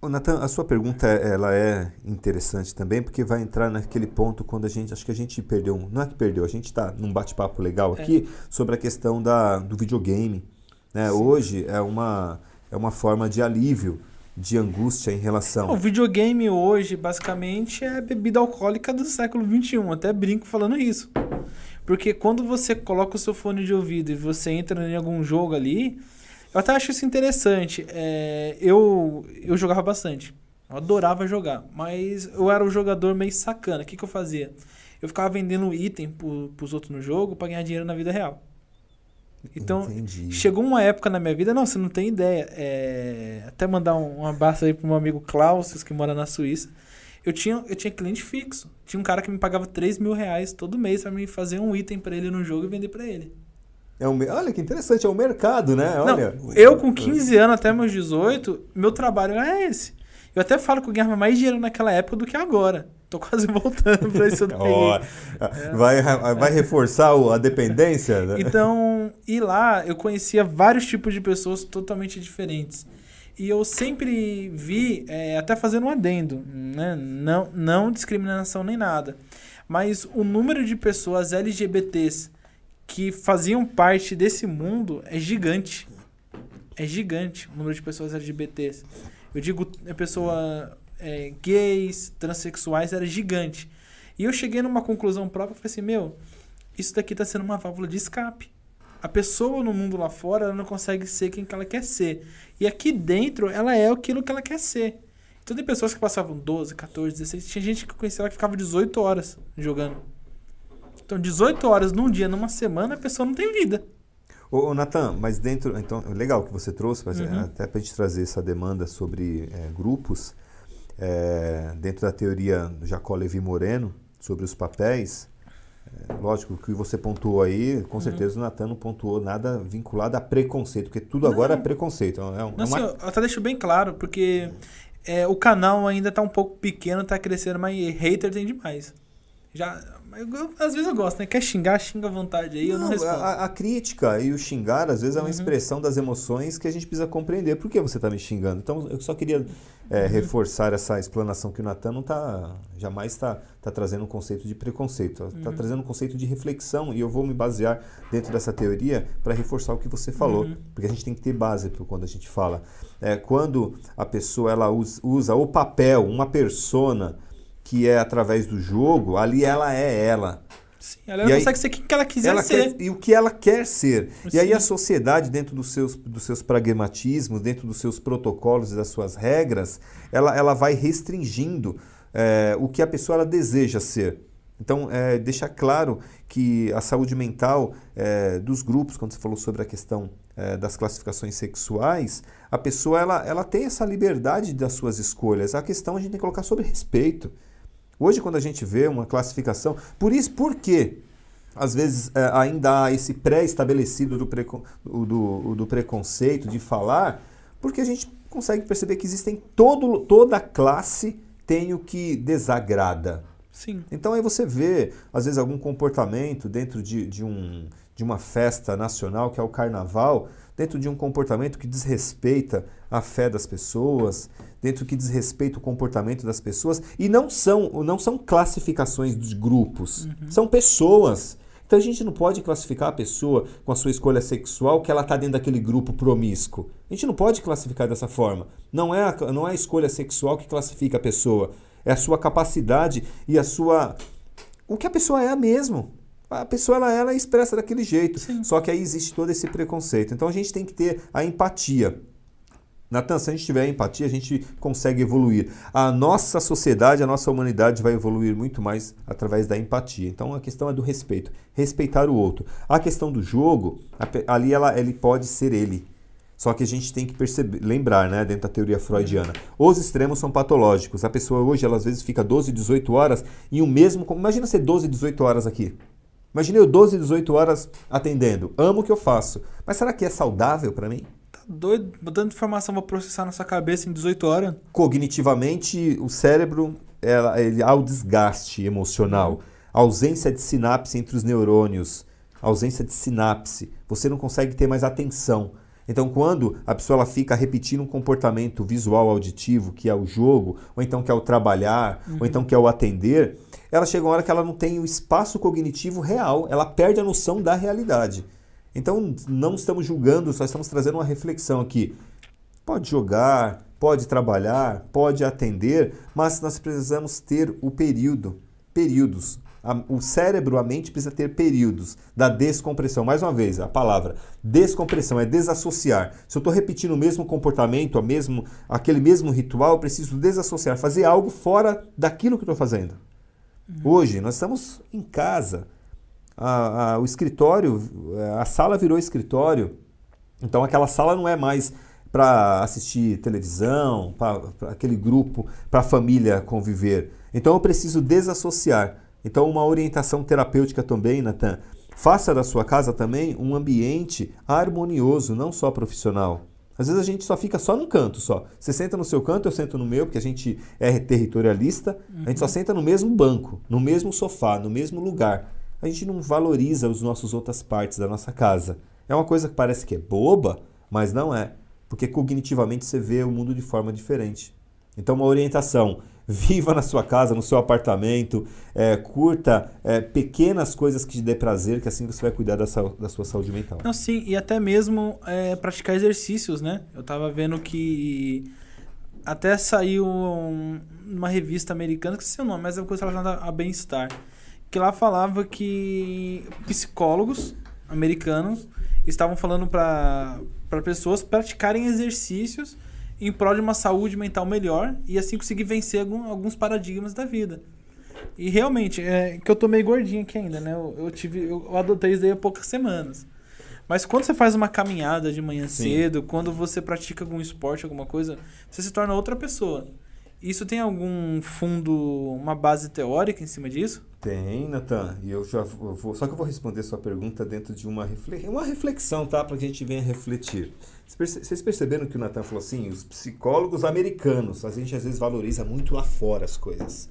Natan, a sua pergunta ela é interessante também, porque vai entrar naquele ponto quando a gente, acho que a gente perdeu, não é que perdeu, a gente está num bate-papo legal é. aqui é. sobre a questão da, do videogame. Né? Hoje é uma, é uma forma de alívio, de angústia em relação. O videogame hoje, basicamente, é bebida alcoólica do século XXI. Até brinco falando isso. Porque quando você coloca o seu fone de ouvido e você entra em algum jogo ali, eu até acho isso interessante. É, eu, eu jogava bastante. Eu adorava jogar. Mas eu era um jogador meio sacana. O que, que eu fazia? Eu ficava vendendo item pro, pros outros no jogo para ganhar dinheiro na vida real. Então, Entendi. chegou uma época na minha vida, não, você não tem ideia. é, até mandar um, um abraço aí pro meu amigo Klaus, que mora na Suíça. Eu tinha, eu tinha cliente fixo. Tinha um cara que me pagava 3 mil reais todo mês pra me fazer um item pra ele no jogo e vender pra ele. É um, olha que interessante, é o mercado, né? Olha. Não, eu com 15 anos até meus 18, meu trabalho era esse. Eu até falo que eu ganhava mais dinheiro naquela época do que agora. Tô quase voltando pra isso daí. Ó, vai, vai reforçar a dependência? né? Então, e lá eu conhecia vários tipos de pessoas totalmente diferentes. E eu sempre vi, é, até fazendo um adendo, né? não, não discriminação nem nada, mas o número de pessoas LGBTs que faziam parte desse mundo é gigante. É gigante o número de pessoas LGBTs. Eu digo, é pessoa é, gays, transexuais, era gigante. E eu cheguei numa conclusão própria, falei assim, meu, isso daqui tá sendo uma válvula de escape. A pessoa no mundo lá fora, ela não consegue ser quem que ela quer ser. E aqui dentro, ela é aquilo que ela quer ser. Então tem pessoas que passavam 12, 14, 16. Tinha gente que conhecia lá que ficava 18 horas jogando. Então 18 horas num dia, numa semana, a pessoa não tem vida. Ô, ô Natan, mas dentro. Então, legal que você trouxe, mas, Uhum. é, até para a gente trazer essa demanda sobre é, grupos, é, dentro da teoria do Jacó Levi Moreno, sobre os papéis. é, lógico que você pontuou aí, com Uhum. certeza o Natan não pontuou nada vinculado a preconceito, porque tudo agora é Não. preconceito. É, um- é Não, assim, uma- eu até deixo bem claro, porque é, o canal ainda tá um pouco pequeno, tá crescendo, mas hater tem demais. Já, eu- eu- às vezes eu gosto, né? Quer xingar, xinga à vontade aí, eu não Não, respondo. a, a crítica e o xingar, às vezes, é uma Uhum. expressão das emoções que a gente precisa compreender. Por que você está me xingando? Então, eu só queria Uhum. é, reforçar essa explanação que o Natan não tá, jamais está tá trazendo um conceito de preconceito. Está Uhum. trazendo um conceito de reflexão. E eu vou me basear dentro dessa teoria para reforçar o que você falou. Uhum. Porque a gente tem que ter base quando a gente fala. É, quando a pessoa ela usa, usa o papel, uma persona que é através do jogo, ali ela é ela. Sim, ela E não aí- consegue ser quem que ela quiser Ela ser. quer- e o que ela quer ser. E aí Sim. a sociedade, dentro dos seus, dos seus pragmatismos, dentro dos seus protocolos e das suas regras, ela, ela vai restringindo é, o que a pessoa ela deseja ser. Então, é, deixa claro que a saúde mental é, dos grupos, quando você falou sobre a questão é, das classificações sexuais, a pessoa ela, ela tem essa liberdade das suas escolhas. A questão a gente tem que colocar sobre respeito. Hoje, quando a gente vê uma classificação, por isso, por quê? Às vezes é, ainda há esse pré-estabelecido do, precon, do, do preconceito de falar, porque a gente consegue perceber que existem todo, toda classe tem o que desagrada. Sim. Então aí você vê, às vezes, algum comportamento dentro de, de, um, de uma festa nacional, que é o carnaval, dentro de um comportamento que desrespeita a fé das pessoas, dentro que desrespeita o comportamento das pessoas, e não são, não são classificações de grupos, são pessoas. Então a gente não pode classificar a pessoa com a sua escolha sexual que ela está dentro daquele grupo promíscuo. A gente não pode classificar dessa forma. Não é, a, não é a escolha sexual que classifica a pessoa. É a sua capacidade e a sua. O que a pessoa é mesmo. A pessoa ela, ela é expressa daquele jeito. Sim. Só que aí existe todo esse preconceito. Então a gente tem que ter a empatia. Natan, se a gente tiver empatia, a gente consegue evoluir. A nossa sociedade, a nossa humanidade vai evoluir muito mais através da empatia. Então a questão é do respeito, respeitar o outro. A questão do jogo, ali ela, ele pode ser ele. Só que a gente tem que perceber, lembrar, né, dentro da teoria freudiana, os extremos são patológicos. A pessoa hoje, ela às vezes fica 12, 18 horas em um mesmo. Imagina ser 12, 18 horas aqui. Imagina eu 12, 18 horas atendendo. Amo o que eu faço. Mas será que é saudável para mim? Tá doido? Botando informação pra processar na sua cabeça em 18 horas. cognitivamente o cérebro ela, ele há o desgaste emocional, ausência de sinapse entre os neurônios, ausência de sinapse. Você não consegue ter mais atenção. Então, quando a pessoa ela fica repetindo um comportamento visual auditivo, que é o jogo, ou então que é o trabalhar, ou então que é o atender, ela chega uma hora que ela não tem o espaço cognitivo real, ela perde a noção da realidade. Então, não estamos julgando, só estamos trazendo uma reflexão aqui. Pode jogar, pode trabalhar, pode atender, mas nós precisamos ter o período, períodos. O cérebro, a mente precisa ter períodos da descompressão. Mais uma vez, a palavra descompressão é desassociar. Se eu estou repetindo o mesmo comportamento, a mesmo, aquele mesmo ritual, eu preciso desassociar, fazer algo fora daquilo que estou fazendo. Hoje, nós estamos em casa. a, a, o escritório, a sala virou escritório. Então aquela sala não é mais para assistir televisão, para aquele grupo, para a família conviver. Então eu preciso desassociar. Então uma orientação terapêutica também, Natan. Faça da sua casa também um ambiente harmonioso, não só profissional. Às vezes a gente só fica só num canto só. Você senta no seu canto, eu sento no meu, porque a gente é territorialista. Uhum. A gente só uhum. senta no mesmo banco, no mesmo sofá, no mesmo lugar. A gente não valoriza as nossas outras partes da nossa casa. É uma coisa que parece que é boba, mas não é. Porque cognitivamente você vê o mundo de forma diferente. Então, uma orientação viva na sua casa, no seu apartamento, é, curta é, pequenas coisas que te dê prazer, que assim você vai cuidar da, da sua saúde mental. Não, sim, e até mesmo é, praticar exercícios, né? Eu tava vendo que até saiu um, uma revista americana, que sei o nome, mas é uma coisa relacionada a bem-estar, que lá falava que psicólogos americanos estavam falando para pessoas praticarem exercícios em prol de uma saúde mental melhor e assim conseguir vencer algum, alguns paradigmas da vida. E realmente, é que eu tô meio gordinho aqui ainda, né? Eu, eu tive, eu adotei isso aí há poucas semanas. Mas quando você faz uma caminhada de manhã Sim. cedo, quando você pratica algum esporte, alguma coisa, você se torna outra pessoa. Isso tem algum fundo, uma base teórica em cima disso? Tem, Natan. E eu já vou. Só que eu vou responder sua pergunta dentro de uma, refle uma reflexão, tá? Para que a gente venha refletir. Vocês perceberam que o Natan falou assim? Os psicólogos americanos, a gente às vezes valoriza muito lá fora as coisas.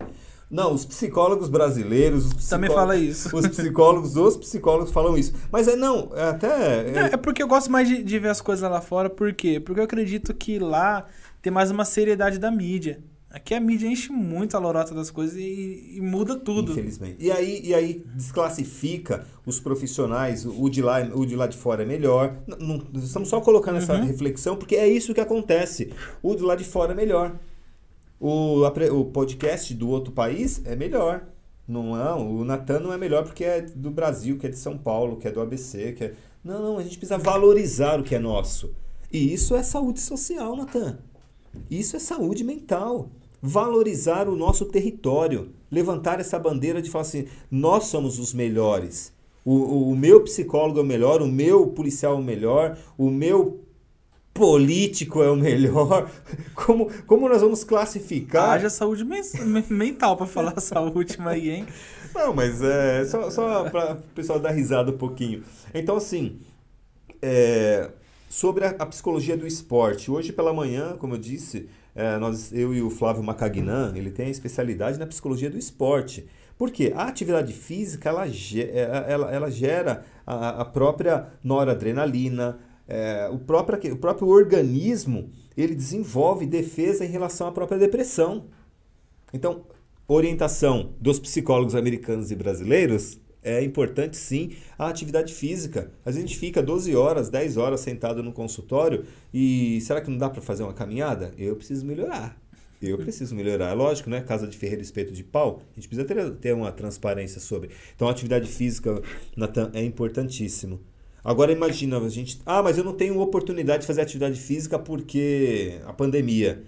Não, os psicólogos brasileiros, os psicólogos, também fala isso. Os psicólogos, os psicólogos falam isso. Mas é não, é até é, é porque eu gosto mais de, de ver as coisas lá fora, por quê? Porque eu acredito que lá tem mais uma seriedade da mídia. Aqui a mídia enche muito a lorota das coisas e, e, muda tudo. Infelizmente. E aí, e aí desclassifica os profissionais, o de lá, o de lá de fora é melhor. Não, estamos só colocando essa uhum. reflexão, porque é isso que acontece. O de lá de fora é melhor. O, o podcast do outro país é melhor. Não é, o Natan não é melhor porque é do Brasil, que é de São Paulo, que é do ABC, que é... Não, não, a gente precisa valorizar o que é nosso. E isso é saúde social, Natan. Isso é saúde mental valorizar o nosso território, levantar essa bandeira de falar assim: nós somos os melhores. O, o, meu psicólogo é o melhor, o meu policial é o melhor, o meu político é o melhor. Como, como nós vamos classificar? Haja saúde mental para falar essa última aí, hein? Não, mas é só, só para o pessoal dar risada um pouquinho. Então, assim, é, sobre a, a, psicologia do esporte. Hoje pela manhã, como eu disse, é, nós, eu e o Flávio Macagnan, ele tem a especialidade na psicologia do esporte. Por quê? A atividade física, ela, é, ela, ela gera a, a própria noradrenalina, é, o, próprio, o próprio organismo, ele desenvolve defesa em relação à própria depressão. Então, orientação dos psicólogos americanos e brasileiros é importante sim a atividade física. A gente fica 12 horas, 10 horas sentado no consultório e será que não dá para fazer uma caminhada? Eu preciso melhorar. Eu preciso melhorar. É lógico, né? Casa de ferreiro espeto de pau, a gente precisa ter, ter uma transparência sobre. Então, a atividade física, Nathan, é importantíssimo. Agora imagina, a gente. Ah, mas eu não tenho oportunidade de fazer atividade física porque a pandemia.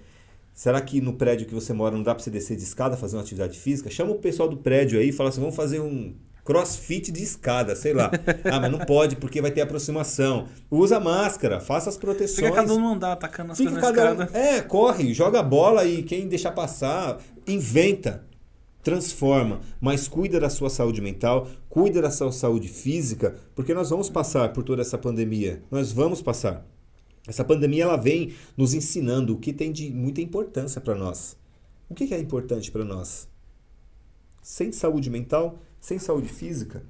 Será que no prédio que você mora não dá para você descer de escada fazer uma atividade física? Chama o pessoal do prédio aí e fala assim: vamos fazer um crossfit de escada, sei lá. Ah, mas não pode porque vai ter aproximação. Usa máscara, faça as proteções. Fica cada um não dá atacando as Fica coisas na escada. É, corre, joga a bola e quem deixar passar, inventa, transforma, mas cuida da sua saúde mental, cuida da sua saúde física, porque nós vamos passar por toda essa pandemia. Nós vamos passar. Essa pandemia ela vem nos ensinando o que tem de muita importância para nós. O que é importante para nós? Sem saúde mental, sem saúde física,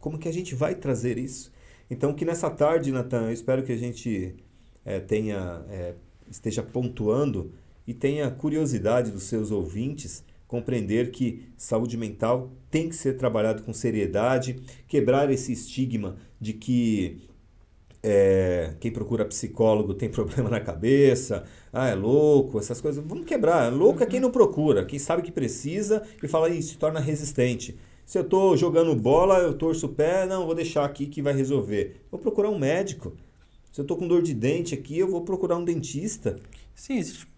como que a gente vai trazer isso? Então, que nessa tarde, Natan, eu espero que a gente é, tenha, é, esteja pontuando e tenha curiosidade dos seus ouvintes compreender que saúde mental tem que ser trabalhado com seriedade, quebrar esse estigma de que é, quem procura psicólogo tem problema na cabeça, ah, é louco, essas coisas. Vamos quebrar. Louco é quem não procura, quem sabe que precisa e fala e se torna resistente. Se eu estou jogando bola, eu torço o pé, não, vou deixar aqui que vai resolver. Vou procurar um médico. Se eu tô com dor de dente aqui, eu vou procurar um dentista. Sim, existe,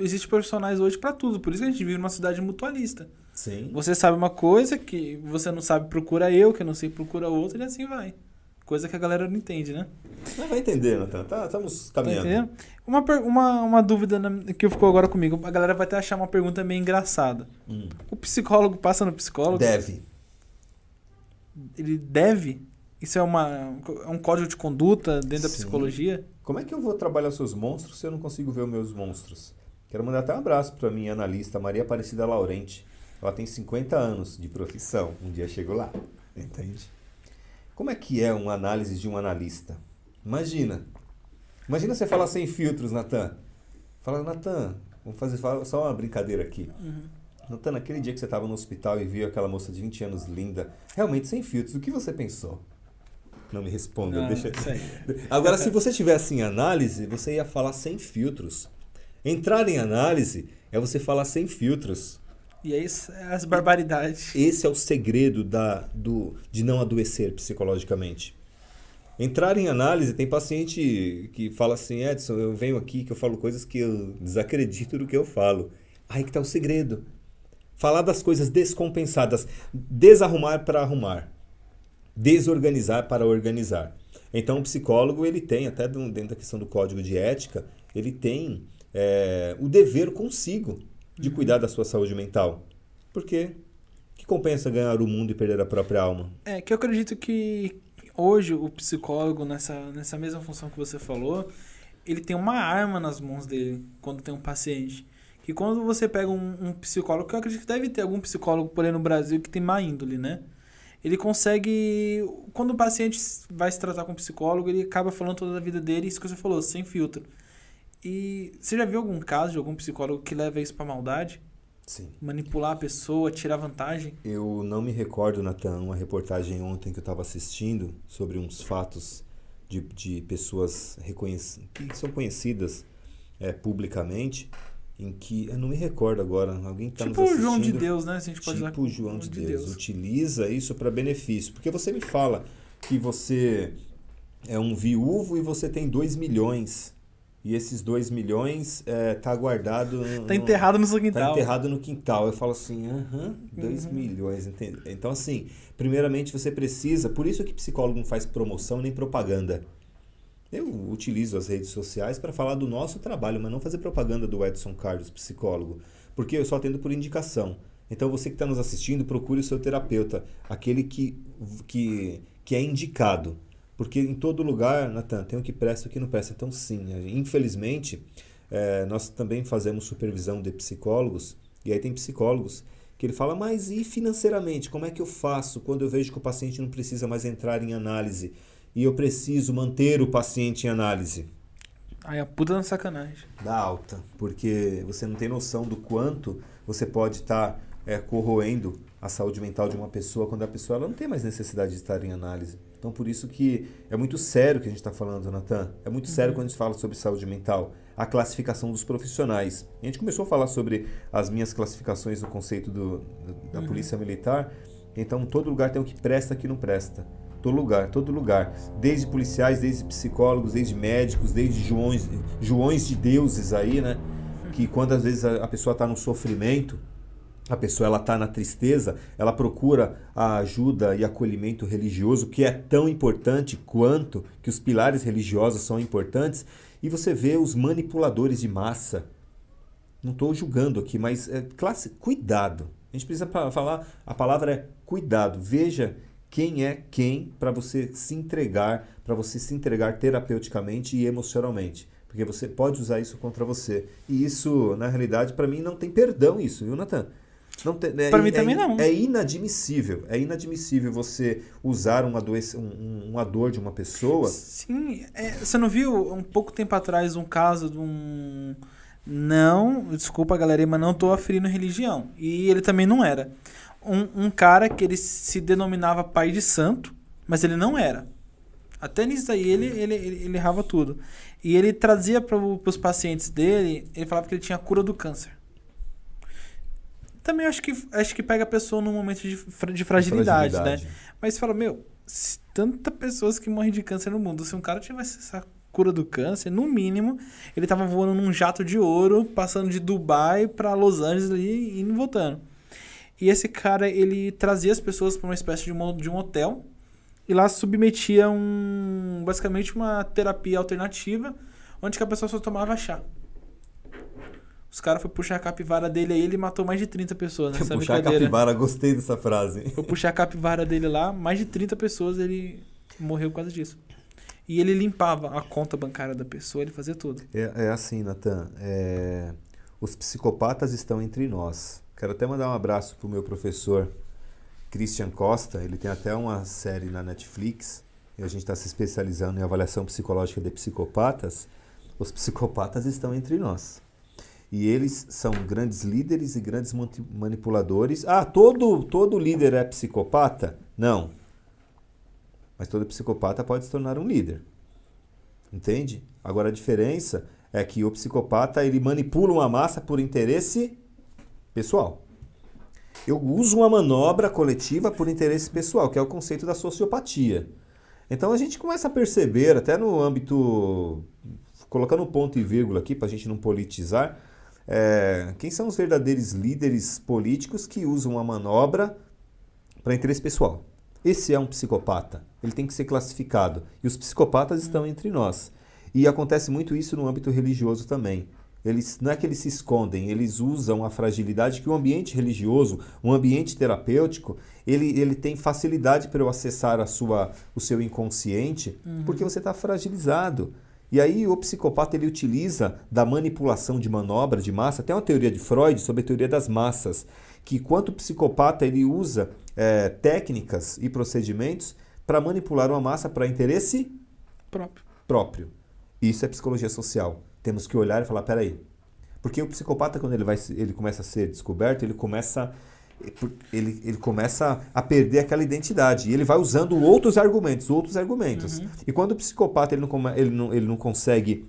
existe profissionais hoje para tudo. Por isso que a gente vive numa cidade mutualista. Sim. Você sabe uma coisa que você não sabe, procura eu, que eu não sei, procura outra, e assim vai. Coisa que a galera não entende, né? Mas vai entender, Natan. Tá, estamos Tá caminhando. entendendo? Uma, uma, uma dúvida na- que ficou agora comigo. A galera vai até achar uma pergunta meio engraçada. Hum. O psicólogo passa no psicólogo? Deve. Ele deve? Isso é, uma, é um código de conduta dentro da Sim. psicologia? Como é que eu vou trabalhar os seus monstros se eu não consigo ver os meus monstros? Quero mandar até um abraço para minha analista, Maria Aparecida Laurente. Ela tem 50 anos de profissão. Um dia chegou lá. Entende? Como é que é uma análise de um analista? Imagina. Imagina você falar sem filtros, Natan. Fala, Natan, vamos fazer só uma brincadeira aqui. Natan, naquele dia que você estava no hospital e viu aquela moça de 20 anos linda, realmente sem filtros, o que você pensou? Não me responda, Ah, deixa. Agora, se você tivesse em análise, você ia falar sem filtros. Entrar em análise é você falar sem filtros. E aí, isso é as barbaridades. Esse é o segredo da, do, de não adoecer psicologicamente. Entrar em análise, tem paciente que fala assim, Edson, eu venho aqui que eu falo coisas que eu desacredito do que eu falo. Aí que tá o segredo. Falar das coisas descompensadas. Desarrumar para arrumar. Desorganizar para organizar. Então o psicólogo, ele tem, até dentro da questão do código de ética, ele tem é, o dever consigo de cuidar da sua saúde mental. Por quê? Que compensa ganhar o mundo e perder a própria alma? É, que eu acredito que hoje o psicólogo, nessa, nessa mesma função que você falou, ele tem uma arma nas mãos dele quando tem um paciente. Que quando você pega um, um psicólogo, que eu acredito que deve ter algum psicólogo por aí no Brasil que tem má índole, né? Ele consegue. Quando o paciente vai se tratar com um psicólogo, ele acaba falando toda a vida dele, isso que você falou, sem filtro. E você já viu algum caso de algum psicólogo que leva isso pra maldade? Sim. Manipular a pessoa, tirar vantagem? Eu não me recordo, Natan, uma reportagem ontem que eu estava assistindo sobre uns fatos de, de pessoas reconhec- que são conhecidas é, publicamente, em que. Eu não me recordo agora, alguém que está tipo nos o. João de Deus, né? Se a gente pode usar tipo como João de Deus. Utiliza isso para benefício. Porque você me fala que você é um viúvo e você tem 2 milhões. E esses 2 milhões é, tá guardado. Tá no- enterrado no seu Tá quintal. enterrado no quintal. Eu falo assim, aham, 2 Uhum. milhões, entende? Então, assim, primeiramente você precisa. Por isso que psicólogo não faz promoção nem propaganda. Eu utilizo as redes sociais para falar do nosso trabalho, mas não fazer propaganda do Edson Carlos, psicólogo. Porque eu só atendo por indicação. Então, você que está nos assistindo, procure o seu terapeuta, aquele que, que, que é indicado. Porque em todo lugar, Natan, tem o que presta e o que não presta. Então, sim, infelizmente, eh, nós também fazemos supervisão de psicólogos, e aí tem psicólogos que ele fala, mas e financeiramente? Como é que eu faço quando eu vejo que o paciente não precisa mais entrar em análise e eu preciso manter o paciente em análise? Ai, a puta da sacanagem. Da alta, porque você não tem noção do quanto você pode estar é, corroendo a saúde mental de uma pessoa quando a pessoa ela não tem mais necessidade de estar em análise. Então, por isso que é muito sério o que a gente está falando, Natan. É muito sério quando a gente fala sobre saúde mental. A classificação dos profissionais. A gente começou a falar sobre as minhas classificações no conceito do, do- da Uhum. polícia militar. Então, todo lugar tem o que presta e o que não presta. Todo lugar, todo lugar. Desde policiais, desde psicólogos, desde médicos, desde joões, joões de deuses aí, né? Que quando às vezes a, a pessoa está no sofrimento, a pessoa ela está na tristeza, ela procura a ajuda e acolhimento religioso, que é tão importante quanto que os pilares religiosos são importantes, e você vê os manipuladores de massa. Não estou julgando aqui, mas é, classe, cuidado. A gente precisa falar, a palavra é cuidado. Veja quem é quem para você se entregar, para você se entregar terapeuticamente e emocionalmente. Porque você pode usar isso contra você. E isso, na realidade, para mim não tem perdão isso, viu, Natan? Não tem, é, Pra mim é- também não. É inadmissível. É inadmissível você usar uma, doença, um- um- uma dor de uma pessoa. Sim, é, você não viu um pouco tempo atrás um caso de um. Não, desculpa galera, mas não tô aferindo religião. E ele também não era. Um, um cara que ele se denominava pai de santo, mas ele não era. Até nisso daí ele, ele, ele, ele errava tudo. E ele trazia para os pacientes dele, ele falava que ele tinha a cura do câncer. Também acho que, acho que pega a pessoa num momento de, de fragilidade, né? Mas você fala, meu, se tanta pessoas que morrem de câncer no mundo, se um cara tivesse essa cura do câncer, no mínimo, ele tava voando num jato de ouro, passando de Dubai para Los Angeles ali, indo e voltando. E esse cara, ele trazia as pessoas para uma espécie de um, de um hotel e lá submetia um basicamente uma terapia alternativa, onde que a pessoa só tomava chá. Os caras foram puxar a capivara dele aí, ele matou mais de 30 pessoas nessa Puxar a capivara, gostei dessa frase. Foi puxar a capivara dele lá, mais de 30 pessoas, ele morreu por causa disso. E ele limpava a conta bancária da pessoa, ele fazia tudo. É, é assim, Natan. É... Os psicopatas estão entre nós. Quero até mandar um abraço pro meu professor Christian Costa. Ele tem até uma série na Netflix. E a gente está se especializando em avaliação psicológica de psicopatas. Os psicopatas estão entre nós. E eles são grandes líderes e grandes manipuladores. Ah, todo, todo líder é psicopata? Não. Mas todo psicopata pode se tornar um líder. Entende? Agora a diferença é que o psicopata ele manipula uma massa por interesse pessoal. Eu uso uma manobra coletiva por interesse pessoal, que é o conceito da sociopatia. Então a gente começa a perceber, até no âmbito, colocando um ponto e vírgula aqui para a gente não politizar, é, quem são os verdadeiros líderes políticos que usam uma manobra para interesse pessoal. Esse é um psicopata. Ele tem que ser classificado. E os psicopatas estão entre nós. E acontece muito isso no âmbito religioso também. Eles, não é que eles se escondem, eles usam a fragilidade que o ambiente religioso, um ambiente terapêutico, ele, ele tem facilidade para eu acessar a sua, o seu inconsciente, uhum. porque você está fragilizado. E aí o psicopata ele utiliza da manipulação de manobra de massa, tem uma teoria de Freud sobre a teoria das massas, que quanto psicopata ele usa é, técnicas e procedimentos para manipular uma massa para interesse próprio. próprio. Isso é psicologia social. Temos que olhar e falar, peraí. Porque o psicopata, quando ele, vai, ele começa a ser descoberto, ele começa, ele, ele começa a perder aquela identidade. E ele vai usando outros argumentos, outros argumentos. Uhum. E quando o psicopata ele não, ele, não, ele não consegue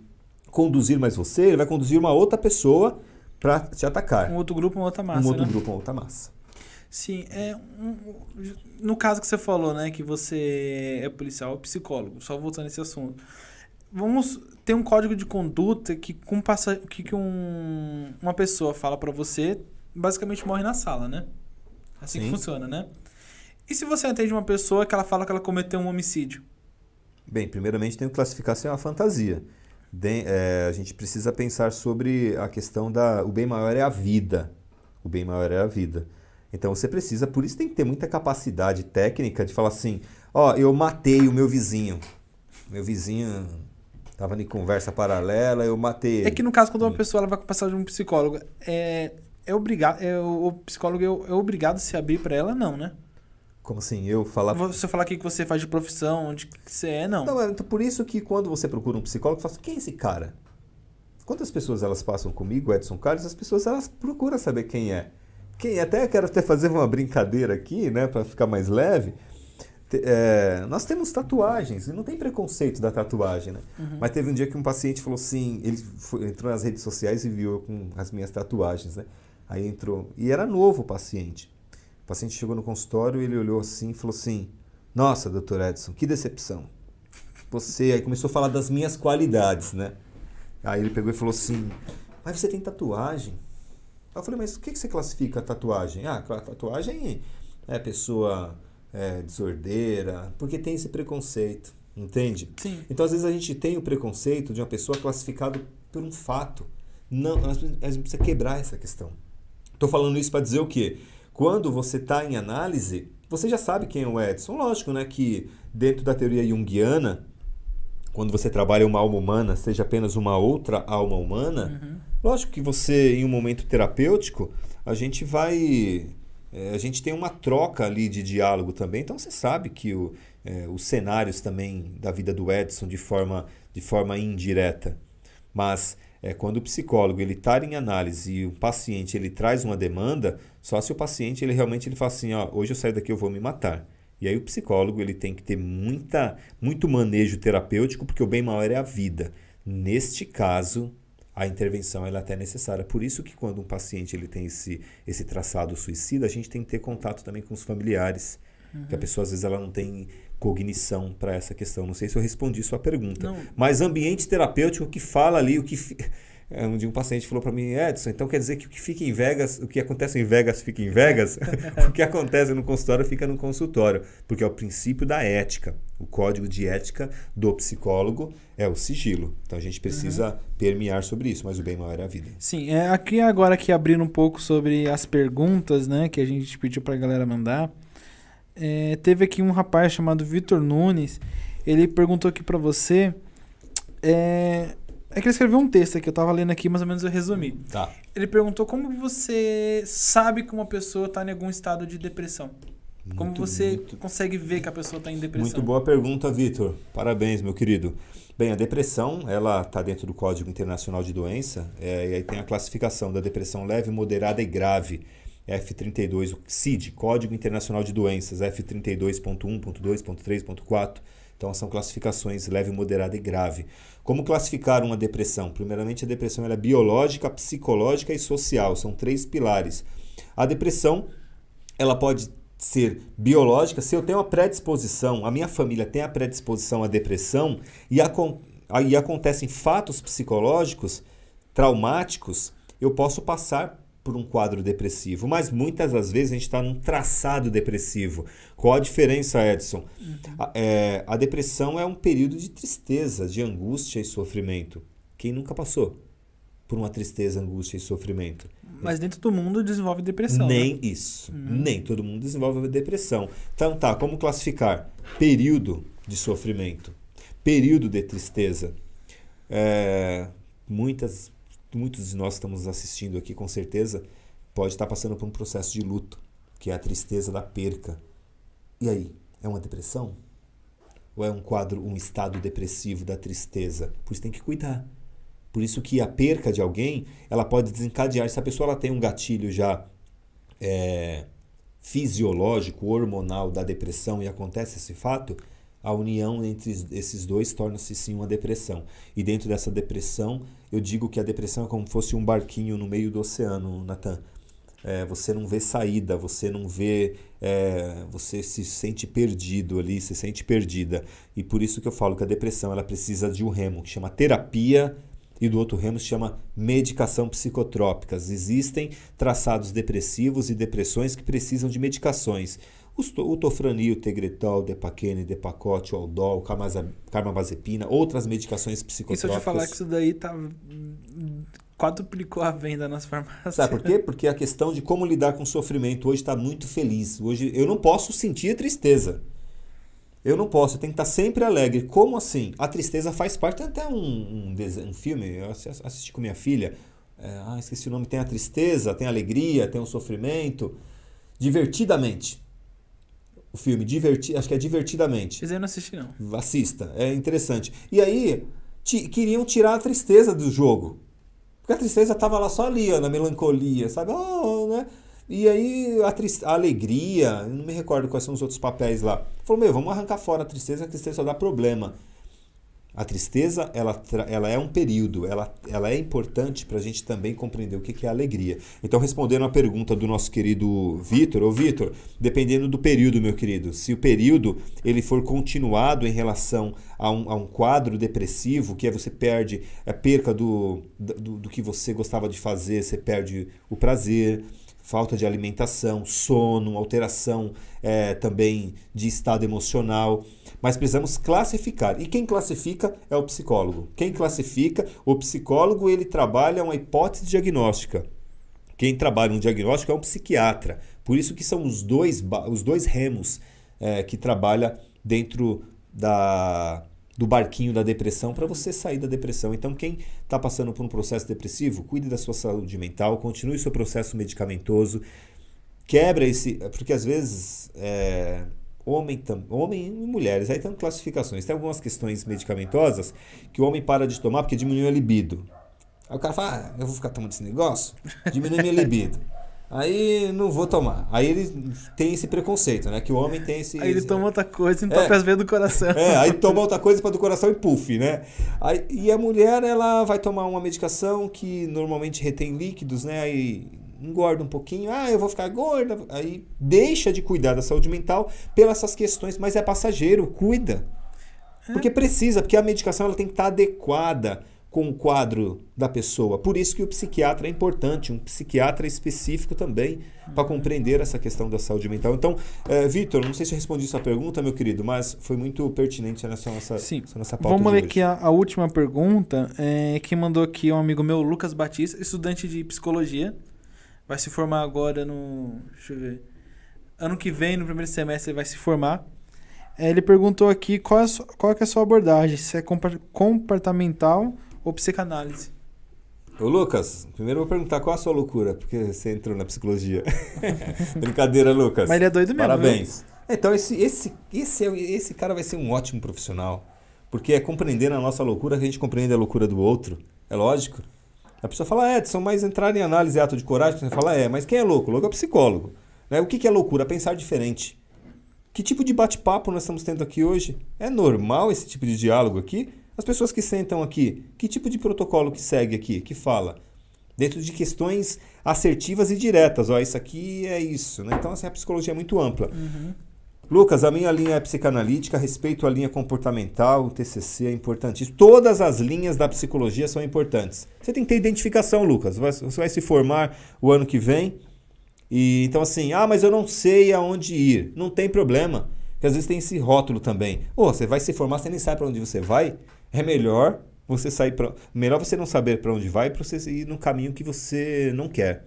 conduzir mais você, ele vai conduzir uma outra pessoa para te atacar. Um outro grupo, uma outra massa. Um outro né? grupo, uma outra massa. Sim, é um, no caso que você falou, né, que você é policial, é psicólogo, só voltando nesse assunto. Vamos ter um código de conduta que com passa, que, que um, uma pessoa fala para você, basicamente morre na sala, né? Assim Sim. que funciona, né? E se você atende uma pessoa que ela fala que ela cometeu um homicídio? Bem, primeiramente tem que classificar se é uma fantasia. De, é, a gente precisa pensar sobre a questão da. O bem maior é a vida. O bem maior é a vida. Então você precisa, por isso tem que ter muita capacidade técnica de falar assim: ó, eu matei o meu vizinho. Meu vizinho tava em conversa paralela, eu matei. É que no caso, quando uma hum. pessoa ela vai passar de um psicólogo, é, é obrigado, é, o psicólogo é, é obrigado a se abrir para ela, não, né? Como assim? Eu falar. Você falar o que você faz de profissão, onde você é, não. Não, é então por isso que quando você procura um psicólogo, fala assim, quem é esse cara? Quantas pessoas elas passam comigo, Edson Carlos, as pessoas elas procuram saber quem é. Quem até quero até fazer uma brincadeira aqui, né, para ficar mais leve. É, nós temos tatuagens e não tem preconceito da tatuagem, né? Uhum. Mas teve um dia que um paciente falou assim, ele foi, entrou nas redes sociais e viu eu com as minhas tatuagens, né? Aí entrou e era novo o paciente. O paciente chegou no consultório e ele olhou assim e falou assim: Nossa, doutor Edson, que decepção. Você aí começou a falar das minhas qualidades, né? Aí ele pegou e falou assim: Mas você tem tatuagem? Eu falei, mas o que, que você classifica a tatuagem? Ah, a tatuagem é pessoa é, desordeira, porque tem esse preconceito, entende? Sim. Então, às vezes, a gente tem o preconceito de uma pessoa classificada por um fato. Não, a gente precisa quebrar essa questão. Estou falando isso para dizer o quê? Quando você está em análise, você já sabe quem é o Edson. Lógico, né, que dentro da teoria junguiana, quando você trabalha uma alma humana, seja apenas uma outra alma humana, uhum. lógico que você, em um momento terapêutico, a gente vai. É, a gente tem uma troca ali de diálogo também, então você sabe que o, é, os cenários também da vida do Edson de forma, de forma indireta. Mas é, quando o psicólogo ele está em análise e o paciente ele traz uma demanda, só se o paciente ele realmente ele fala assim, ó, hoje eu saio daqui eu vou me matar. E aí o psicólogo ele tem que ter muita, muito manejo terapêutico, porque o bem maior é a vida. Neste caso, a intervenção ela é até necessária. Por isso que quando um paciente ele tem esse, esse traçado suicida, a gente tem que ter contato também com os familiares. Uhum. Que a pessoa às vezes ela não tem cognição para essa questão. Não sei se eu respondi sua pergunta. Não. Mas ambiente terapêutico, o que fala ali, o que. É, Um dia um paciente falou para mim, Edson, então quer dizer que o que fica em Vegas, o que acontece em Vegas fica em Vegas? o que acontece no consultório fica no consultório, porque é o princípio da ética. O código de ética do psicólogo é o sigilo. Então a gente precisa permear sobre isso, mas o bem maior é a vida. Sim, é, aqui agora aqui abrindo um pouco sobre as perguntas, né, que a gente pediu pra galera mandar. É, teve aqui um rapaz chamado Vitor Nunes, ele perguntou aqui pra você. É, é que ele escreveu um texto aqui, eu tava lendo aqui, mais ou menos eu resumi. Tá. Ele perguntou como você sabe que uma pessoa tá em algum estado de depressão. Como Muito, você muito- consegue ver que a pessoa tá em depressão? Muito boa pergunta, Vitor. Parabéns, meu querido. Bem, a depressão, ela está dentro do Código Internacional de Doença, é, e aí tem a classificação da depressão leve, moderada e grave, F32, o CID, Código Internacional de Doenças, F32.1.2.3.4. Então, são classificações leve, moderada e grave. Como classificar uma depressão? Primeiramente, a depressão é biológica, psicológica e social, são três pilares. A depressão, ela pode ser biológica, se eu tenho uma predisposição, a minha família tem a predisposição à depressão e aí acontecem fatos psicológicos traumáticos, eu posso passar por um quadro depressivo, mas muitas das vezes a gente está num traçado depressivo. Qual a diferença, Edson? A, é, a depressão é um período de tristeza, de angústia e sofrimento. Quem nunca passou por uma tristeza, angústia e sofrimento? Mas dentro do mundo desenvolve depressão. né? Nem isso. Nem todo mundo desenvolve depressão. Então tá, como classificar? Período de sofrimento, período de tristeza. É, muitas, muitos de nós que estamos assistindo aqui, com certeza, pode estar passando por um processo de luto, que é a tristeza da perca. E aí, é uma depressão? Ou é um quadro, um estado depressivo da tristeza? Por isso tem que cuidar. Por isso que a perca de alguém, ela pode desencadear. Se a pessoa ela tem um gatilho já é, fisiológico, hormonal da depressão e acontece esse fato, a união entre esses dois torna-se sim uma depressão. E dentro dessa depressão, eu digo que a depressão é como se fosse um barquinho no meio do oceano, Natan. É, você não vê saída, você não vê. é, você se sente perdido ali, se sente perdida. E por isso que eu falo que a depressão ela precisa de um remo que chama terapia e do outro remo se chama medicação psicotrópicas. Existem traçados depressivos e depressões que precisam de medicações. O tofranil, o tegretol, o depaquene, depacote, o aldol, carmaza- carbamazepina, outras medicações E se eu psicotrópicas. te falar que isso daí tá. quadruplicou a venda nas farmácias. Sabe por quê? Porque a questão de como lidar com o sofrimento hoje está muito feliz. Hoje eu não posso sentir tristeza. Eu não posso, eu tenho que estar sempre alegre. Como assim? A tristeza faz parte. Tem até um, um, um filme, eu assi- assisti com minha filha. é, ah, esqueci o nome. Tem a tristeza, tem a alegria, tem o sofrimento. Divertidamente. O filme, diverti, acho que é Divertidamente. Mas eu não assisti, não. Assista, é interessante. E aí, queriam tirar a tristeza do jogo. Porque a tristeza tava lá só ali, ó, na melancolia, sabe? Oh, né? E aí, a, tris- a alegria, eu não me recordo quais são os outros papéis lá. Falou, meu, vamos arrancar fora a tristeza, a tristeza só dá problema. A tristeza, ela, ela é um período, ela, ela é importante para a gente também compreender o que que é alegria. Então, respondendo a pergunta do nosso querido Vitor, ô Vitor, dependendo do período, meu querido, se o período ele for continuado em relação a um, a um quadro depressivo, que é você perde a perca do, do, do que você gostava de fazer, você perde o prazer, falta de alimentação, sono, alteração eh, também de estado emocional. Mas precisamos classificar. E quem classifica é o psicólogo. Quem classifica, o psicólogo, ele trabalha uma hipótese diagnóstica. Quem trabalha um diagnóstico é um psiquiatra. Por isso que são os dois, os dois remos eh, que trabalha dentro da, do barquinho da depressão para você sair da depressão. Então, quem está passando por um processo depressivo, cuide da sua saúde mental, continue seu processo medicamentoso, quebra esse. Porque às vezes. é, homem, tam- homem e mulheres, aí tem classificações. Tem algumas questões medicamentosas que o homem para de tomar porque diminui a libido. Aí o cara fala, ah, eu vou ficar tomando esse negócio, diminui minha libido. Aí não vou tomar. Aí ele tem esse preconceito, né? Que o homem tem esse. Aí ele esse- toma outra coisa e É. entope as veias do coração. é, aí toma outra coisa para do coração e puff, né? Aí, e a mulher, ela vai tomar uma medicação que normalmente retém líquidos, né? Aí engorda um pouquinho, ah, eu vou ficar gorda, aí deixa de cuidar da saúde mental pelas essas questões, mas é passageiro, cuida. É. Porque precisa, porque a medicação ela tem que estar adequada com o quadro da pessoa. Por isso que o psiquiatra é importante, um psiquiatra específico também, para compreender essa questão da saúde mental. Então, é, Vitor, não sei se eu respondi sua pergunta, meu querido, mas foi muito pertinente nessa nossa, Sim. nossa pauta. Vamos ler aqui a, a, última pergunta, é, que mandou aqui um amigo meu, Lucas Batista, estudante de psicologia. Vai se formar agora no. Deixa eu ver. Ano que vem, no primeiro semestre, ele vai se formar. É, ele perguntou aqui qual é, a sua, qual é a sua abordagem, se é comportamental ou psicanálise? Ô Lucas, primeiro eu vou perguntar qual a sua loucura, porque você entrou na psicologia. Brincadeira, Lucas. Mas ele é doido mesmo. Parabéns. Viu? Então, esse, esse, esse, esse cara vai ser um ótimo profissional. Porque é compreender a nossa loucura que a gente compreende a loucura do outro. É lógico. A pessoa fala, é, Edson, mas entrar em análise é ato de coragem. Você fala, é, mas quem é louco? Louco é psicólogo. Né? O que, que é loucura? Pensar diferente. Que tipo de bate-papo nós estamos tendo aqui hoje? É normal esse tipo de diálogo aqui? As pessoas que sentam aqui, que tipo de protocolo que segue aqui, que fala? Dentro de questões assertivas e diretas. Ó, isso aqui é isso. Né? Então, assim, a psicologia é muito ampla. Uhum. Lucas, a minha linha é psicanalítica, respeito a linha comportamental, o TCC é importante. Todas as linhas da psicologia são importantes. Você tem que ter identificação, Lucas. Você vai se formar o ano que vem. E então assim, ah, mas eu não sei aonde ir. Não tem problema, porque às vezes tem esse rótulo também. Ou oh, você vai se formar, você nem sabe para onde você vai é melhor você sair para melhor você não saber para onde vai para você ir no caminho que você não quer.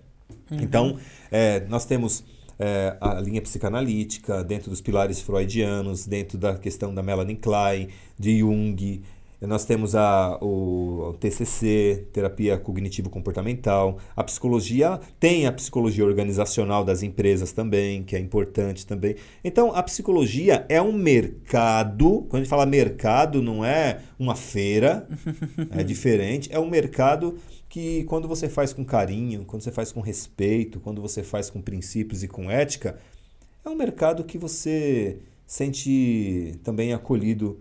Uhum. Então, é, nós temos é, a linha psicanalítica dentro dos pilares freudianos, dentro da questão da Melanie Klein, de Jung, nós temos a, o, o TCC, terapia cognitivo-comportamental. A psicologia tem a psicologia organizacional das empresas também, que é importante também. Então, a psicologia é um mercado. Quando a gente fala mercado, não é uma feira, é diferente. É um mercado que, quando você faz com carinho, quando você faz com respeito, quando você faz com princípios e com ética, é um mercado que você sente também acolhido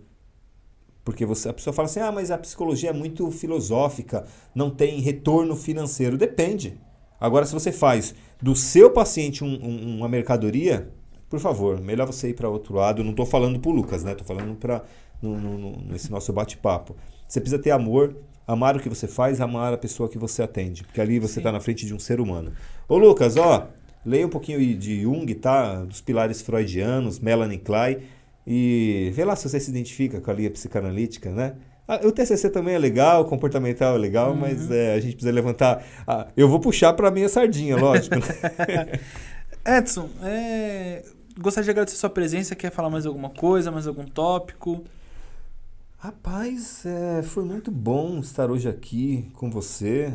porque você, a pessoa fala assim: ah, mas a psicologia é muito filosófica, não tem retorno financeiro. Depende. Agora, se você faz do seu paciente um, um, uma mercadoria, por favor, melhor você ir para outro lado. Não estou falando para o Lucas, né? Estou falando para no, no, nesse nosso bate-papo. Você precisa ter amor, amar o que você faz, amar a pessoa que você atende, porque ali você está na frente de um ser humano. Ô Lucas, ó, leia um pouquinho de Jung, tá? Dos pilares freudianos, Melanie Klein e vê lá se você se identifica com a linha psicanalítica, né? Ah, o TCC também é legal, o comportamental é legal, uhum. mas é, a gente precisa levantar. Ah, eu vou puxar para minha sardinha, lógico. Né? Edson, é, gostaria de agradecer a sua presença. Quer falar mais alguma coisa, mais algum tópico? Rapaz, é, foi muito bom estar hoje aqui com você.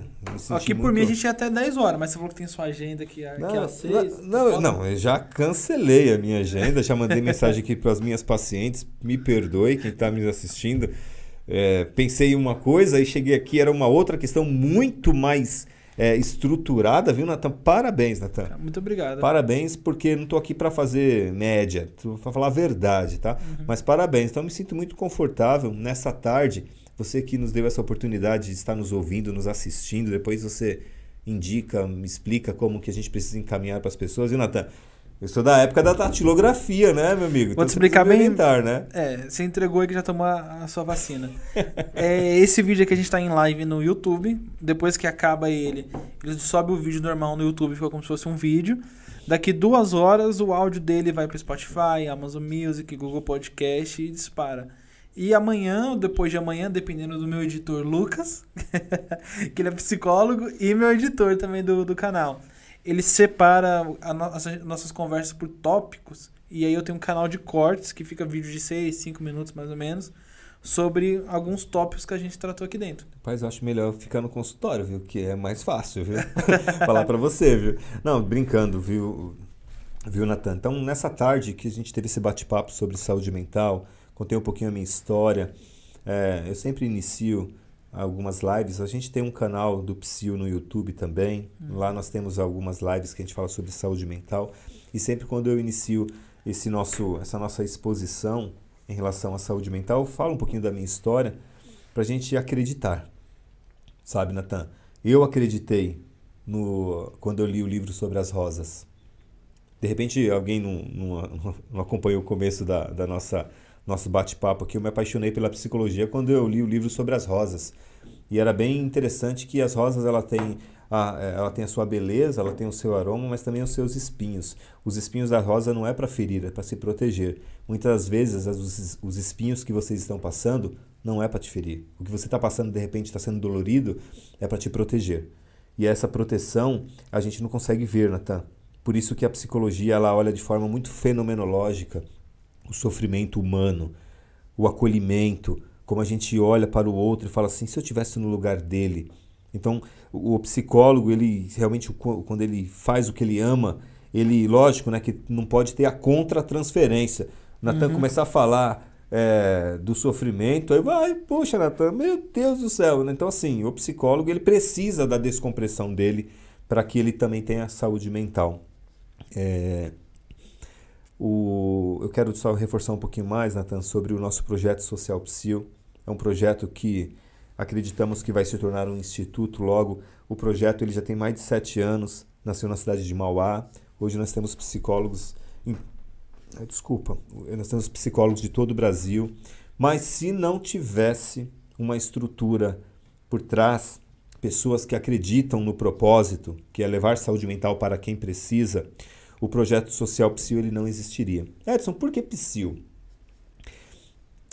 Aqui por muito... mim a gente ia até 10 horas, mas você falou que tem sua agenda aqui, não, às 6. Não, não, não, eu já cancelei a minha agenda, já mandei mensagem aqui para as minhas pacientes. Me perdoe quem está me assistindo. É, pensei em uma coisa e cheguei aqui, era uma outra questão muito mais é, estruturada, viu, Natan? Parabéns, Natan. Muito obrigado. Parabéns, porque não estou aqui para fazer média, para falar a verdade, tá? Uhum. Mas parabéns. Então, me sinto muito confortável nessa tarde. Você que nos deu essa oportunidade de estar nos ouvindo, nos assistindo, depois você indica, me explica como que a gente precisa encaminhar para as pessoas. E, Natan, eu sou da época da datilografia, né, meu amigo? Vou então, te explicar bem. Né? É, você entregou aí que já tomou a sua vacina. é, esse vídeo aqui a gente tá em live no YouTube. Depois que acaba ele, ele sobe o vídeo normal no YouTube, fica como se fosse um vídeo. Daqui duas horas o áudio dele vai para Spotify, Amazon Music, Google Podcast e dispara. E amanhã, depois de amanhã, dependendo do meu editor Lucas, que ele é psicólogo, e meu editor também do, do canal ele separa as nossas conversas por tópicos. E aí eu tenho um canal de cortes que fica vídeo de 6, 5 minutos mais ou menos, sobre alguns tópicos que a gente tratou aqui dentro. Rapaz, eu acho melhor ficar no consultório, viu? Que é mais fácil, viu? Falar para você, viu? Não, brincando, viu, viu, Natan? Então, nessa tarde que a gente teve esse bate-papo sobre saúde mental, contei um pouquinho a minha história. É, eu sempre inicio algumas lives. A gente tem um canal do Psil no YouTube também. Hum. Lá nós temos algumas lives que a gente fala sobre saúde mental. E sempre quando eu inicio esse nosso, essa nossa exposição em relação à saúde mental, eu falo um pouquinho da minha história para a gente acreditar. Sabe, Natan? Eu acreditei no, quando eu li o livro sobre as rosas. De repente, alguém não, não, não acompanhou o começo da, da nossa nosso bate-papo aqui. Eu me apaixonei pela psicologia quando eu li o livro sobre as rosas. E era bem interessante que as rosas ela tem a, é, ela tem a sua beleza, ela tem o seu aroma, mas também os seus espinhos. Os espinhos da rosa não é para ferir, é para se proteger. Muitas vezes os, os espinhos que vocês estão passando não é para te ferir. O que você está passando de repente está sendo dolorido é para te proteger. E essa proteção a gente não consegue ver, Natan. Por isso que a psicologia ela olha de forma muito fenomenológica o sofrimento humano, o acolhimento, como a gente olha para o outro e fala assim, se eu tivesse no lugar dele. Então, o psicólogo, ele realmente quando ele faz o que ele ama, ele, lógico, né, que não pode ter a contra-transferência. Natan uhum. começar a falar é, do sofrimento, aí vai, poxa, Natan, meu Deus do céu. Né? Então, assim, o psicólogo ele precisa da descompressão dele para que ele também tenha saúde mental. É, o, eu quero só reforçar um pouquinho mais, Nathan, sobre o nosso projeto Social Psil. É um projeto que acreditamos que vai se tornar um instituto logo. O projeto ele já tem mais de sete anos, nasceu na cidade de Mauá. Hoje nós temos psicólogos. Em, desculpa, nós temos psicólogos de todo o Brasil. Mas se não tivesse uma estrutura por trás, pessoas que acreditam no propósito, que é levar saúde mental para quem precisa, o projeto social Psil ele não existiria. Edson, por que Psil?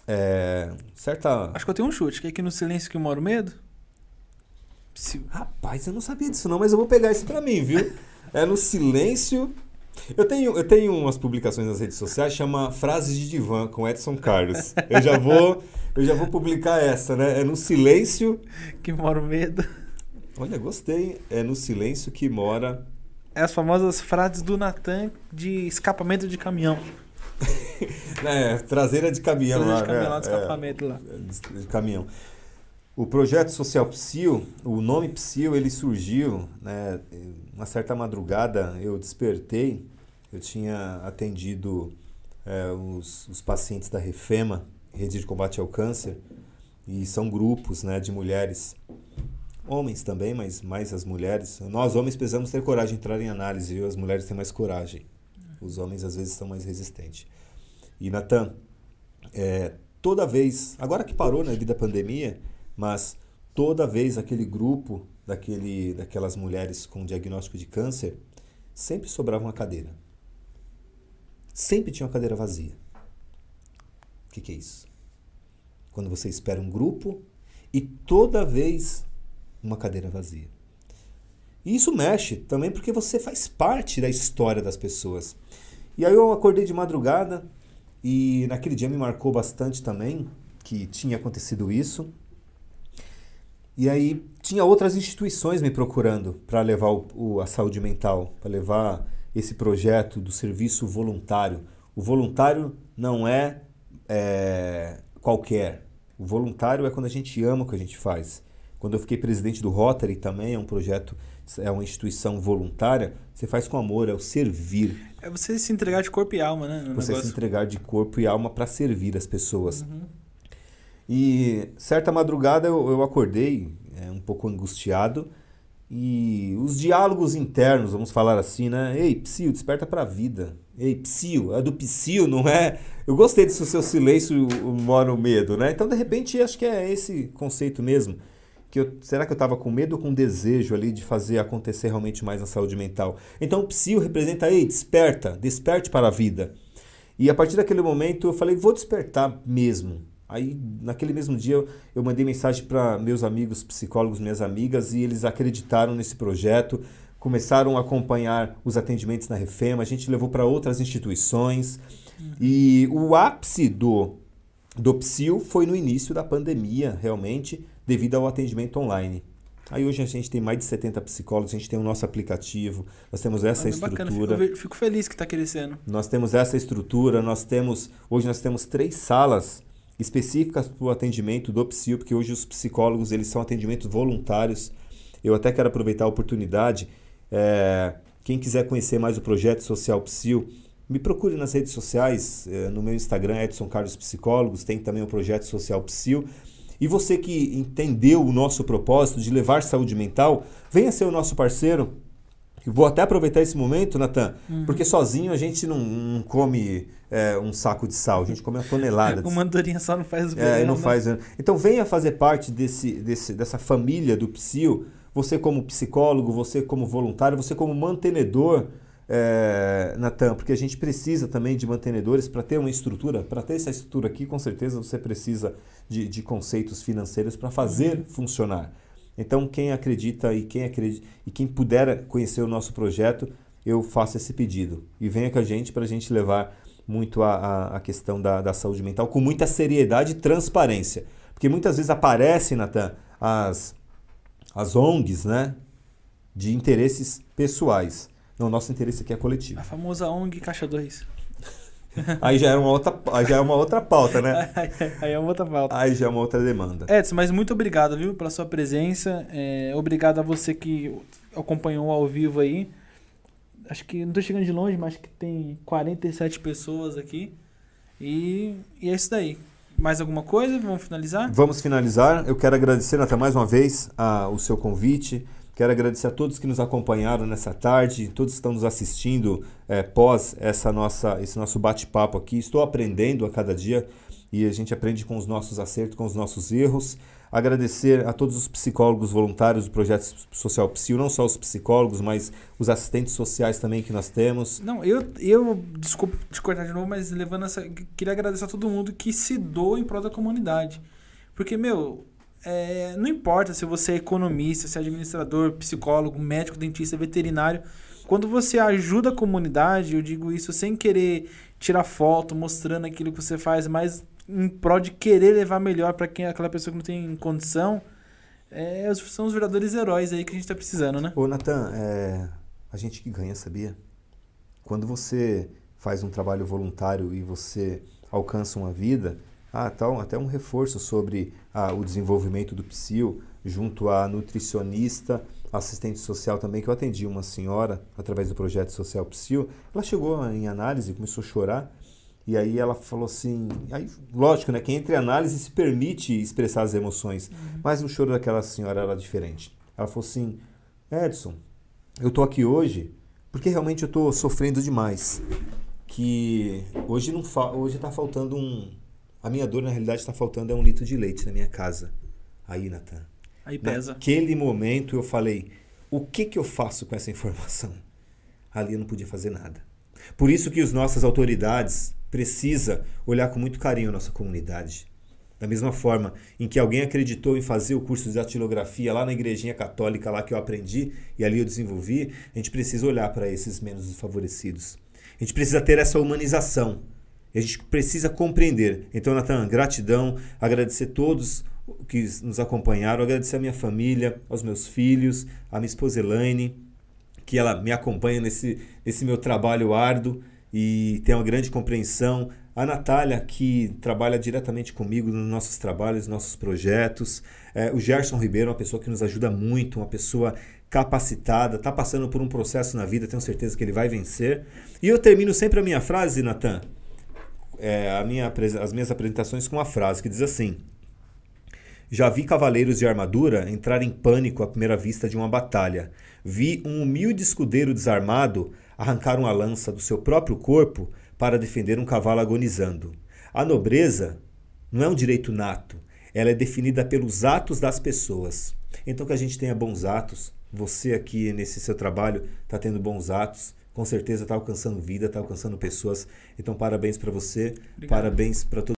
É, certa... Acho que eu tenho um chute, que é aqui no silêncio que mora o medo. Psil. Rapaz, eu não sabia disso não, mas eu vou pegar isso para mim, viu? É no silêncio... Eu tenho, eu tenho umas publicações nas redes sociais chama Frases de Divã com Edson Carlos. Eu já vou, eu já vou publicar essa, né? É no silêncio que mora o medo. Olha, gostei. É no silêncio que mora as famosas frases do Natan de escapamento de caminhão. é, traseira de caminhão traseira lá. De caminhão, né? lá de escapamento é, lá. De, de, caminhão. O projeto social Psil, o nome Psil, ele surgiu, né, uma certa madrugada eu despertei, eu tinha atendido é, os, os pacientes da Refema, Rede de Combate ao Câncer, e são grupos né, de mulheres Homens também, mas mais as mulheres. Nós, homens, precisamos ter coragem de entrar em análise, viu? As mulheres têm mais coragem. Os homens, às vezes, são mais resistentes. E, Natan, é, toda vez, agora que parou, né, devido à pandemia, mas toda vez aquele grupo daquele, daquelas mulheres com diagnóstico de câncer, sempre sobrava uma cadeira. Sempre tinha uma cadeira vazia. O que, que é isso? Quando você espera um grupo e toda vez uma cadeira vazia. E isso mexe também porque você faz parte da história das pessoas. E aí eu acordei de madrugada e naquele dia me marcou bastante também que tinha acontecido isso. E aí tinha outras instituições me procurando para levar o, o, a saúde mental, para levar esse projeto do serviço voluntário. O voluntário não é, é qualquer. O voluntário é quando a gente ama o que a gente faz. Quando eu fiquei presidente do Rotary também, é um projeto, é uma instituição voluntária, você faz com amor, é o servir. É você se entregar de corpo e alma, né? você negócio. se entregar de corpo e alma para servir as pessoas. Uhum. E certa madrugada eu, eu acordei é, um pouco angustiado e os diálogos internos, vamos falar assim, né? Ei, Psio, desperta para a vida. Ei, Psio, é do Psio, não é? Eu gostei disso, seu silêncio mora o medo, né? Então, de repente, acho que é esse conceito mesmo que eu, será que eu estava com medo ou com desejo ali de fazer acontecer realmente mais na saúde mental? Então o psio representa, ei, desperta, desperte para a vida. E a partir daquele momento eu falei, vou despertar mesmo. Aí naquele mesmo dia eu, eu mandei mensagem para meus amigos psicólogos, minhas amigas, e eles acreditaram nesse projeto, começaram a acompanhar os atendimentos na Refema, a gente levou para outras instituições. E o ápice do, do psil foi no início da pandemia, realmente devido ao atendimento online. Aí hoje a gente tem mais de 70 psicólogos, a gente tem o nosso aplicativo, nós temos essa ah, estrutura. Bacana, fico, fico, feliz que está crescendo. Nós temos essa estrutura, nós temos. Hoje nós temos três salas específicas para o atendimento do psil, porque hoje os psicólogos eles são atendimentos voluntários. Eu até quero aproveitar a oportunidade. É, quem quiser conhecer mais o projeto Social Psil, me procure nas redes sociais, é, no meu Instagram, Edson Carlos Psicólogos, tem também o projeto Social Psil. E você que entendeu o nosso propósito de levar saúde mental, venha ser o nosso parceiro. Vou até aproveitar esse momento, Natan, uhum. porque sozinho a gente não, não come é, um saco de sal, a gente come uma tonelada. uma andorinha só não faz bem. É, não né? faz. Então venha fazer parte desse, desse, dessa família do Psil. Você como psicólogo, você como voluntário, você como mantenedor é, Natan, porque a gente precisa também de mantenedores para ter uma estrutura. Para ter essa estrutura aqui, com certeza você precisa de, de conceitos financeiros para fazer uhum. funcionar. Então, quem acredita e quem, acredita, e quem puder conhecer o nosso projeto, eu faço esse pedido. E venha com a gente para a gente levar muito a, a, a questão da, da saúde mental com muita seriedade e transparência. Porque muitas vezes aparecem, Natan, as, as ONGs, né? De interesses pessoais. Não, nosso interesse aqui é coletivo. A famosa ONG Caixa 2. aí já é uma outra, aí já é uma outra pauta, né? aí é uma outra pauta. Aí já é uma outra demanda. Edson, mas muito obrigado, viu, pela sua presença. É, obrigado a você que acompanhou ao vivo aí. Acho que não estou chegando de longe, mas que tem 47 pessoas aqui. E, e é isso daí. Mais alguma coisa? Vamos finalizar? Vamos finalizar. Eu quero agradecer até mais uma vez a, o seu convite. Quero agradecer a todos que nos acompanharam nessa tarde, todos que estão nos assistindo é, pós essa nossa, esse nosso bate-papo aqui. Estou aprendendo a cada dia e a gente aprende com os nossos acertos, com os nossos erros. Agradecer a todos os psicólogos voluntários do Projeto Social Psil, não só os psicólogos, mas os assistentes sociais também que nós temos. Não, eu, eu desculpa te cortar de novo, mas levando essa. Queria agradecer a todo mundo que se doa em prol da comunidade. Porque, meu, é, não importa se você é economista, se é administrador, psicólogo, médico, dentista, veterinário. Quando você ajuda a comunidade, eu digo isso sem querer tirar foto, mostrando aquilo que você faz, mas em prol de querer levar melhor para quem aquela pessoa que não tem condição, é, são os verdadeiros heróis aí que a gente está precisando, né? Ô, Natan, é, a gente que ganha, sabia? Quando você faz um trabalho voluntário e você alcança uma vida, ah, tal, até um reforço sobre ah, o desenvolvimento do psil junto à nutricionista, assistente social também, que eu atendi uma senhora através do projeto social psil. Ela chegou em análise, começou a chorar, e aí ela falou assim, aí, lógico, né, que entre análise se permite expressar as emoções, uhum. mas o choro daquela senhora era diferente. Ela falou assim, Edson, eu tô aqui hoje porque realmente eu tô sofrendo demais, que hoje não fa hoje tá faltando um a minha dor, na realidade, está faltando é um litro de leite na minha casa. Aí, Natan. Aí pesa. Naquele momento eu falei: o que, que eu faço com essa informação? Ali eu não podia fazer nada. Por isso que as nossas autoridades precisa olhar com muito carinho a nossa comunidade. Da mesma forma em que alguém acreditou em fazer o curso de datilografia lá na igrejinha católica lá que eu aprendi e ali eu desenvolvi, a gente precisa olhar para esses menos desfavorecidos. A gente precisa ter essa humanização a gente precisa compreender. Então, Natan, gratidão, agradecer todos que nos acompanharam, agradecer a minha família, aos meus filhos, a minha esposa Elaine, que ela me acompanha nesse, nesse meu trabalho árduo e tem uma grande compreensão. A Natália, que trabalha diretamente comigo nos nossos trabalhos, nossos projetos. É, o Gerson Ribeiro, uma pessoa que nos ajuda muito, uma pessoa capacitada, está passando por um processo na vida, tenho certeza que ele vai vencer. E eu termino sempre a minha frase, Natan, é, a minha, as minhas apresentações com uma frase que diz assim: Já vi cavaleiros de armadura entrar em pânico à primeira vista de uma batalha. Vi um humilde escudeiro desarmado arrancar uma lança do seu próprio corpo para defender um cavalo agonizando. A nobreza não é um direito nato, ela é definida pelos atos das pessoas. Então que a gente tenha bons atos. Você aqui nesse seu trabalho está tendo bons atos com certeza está alcançando vida, está alcançando pessoas. Então, parabéns para você, Obrigado. parabéns para todos.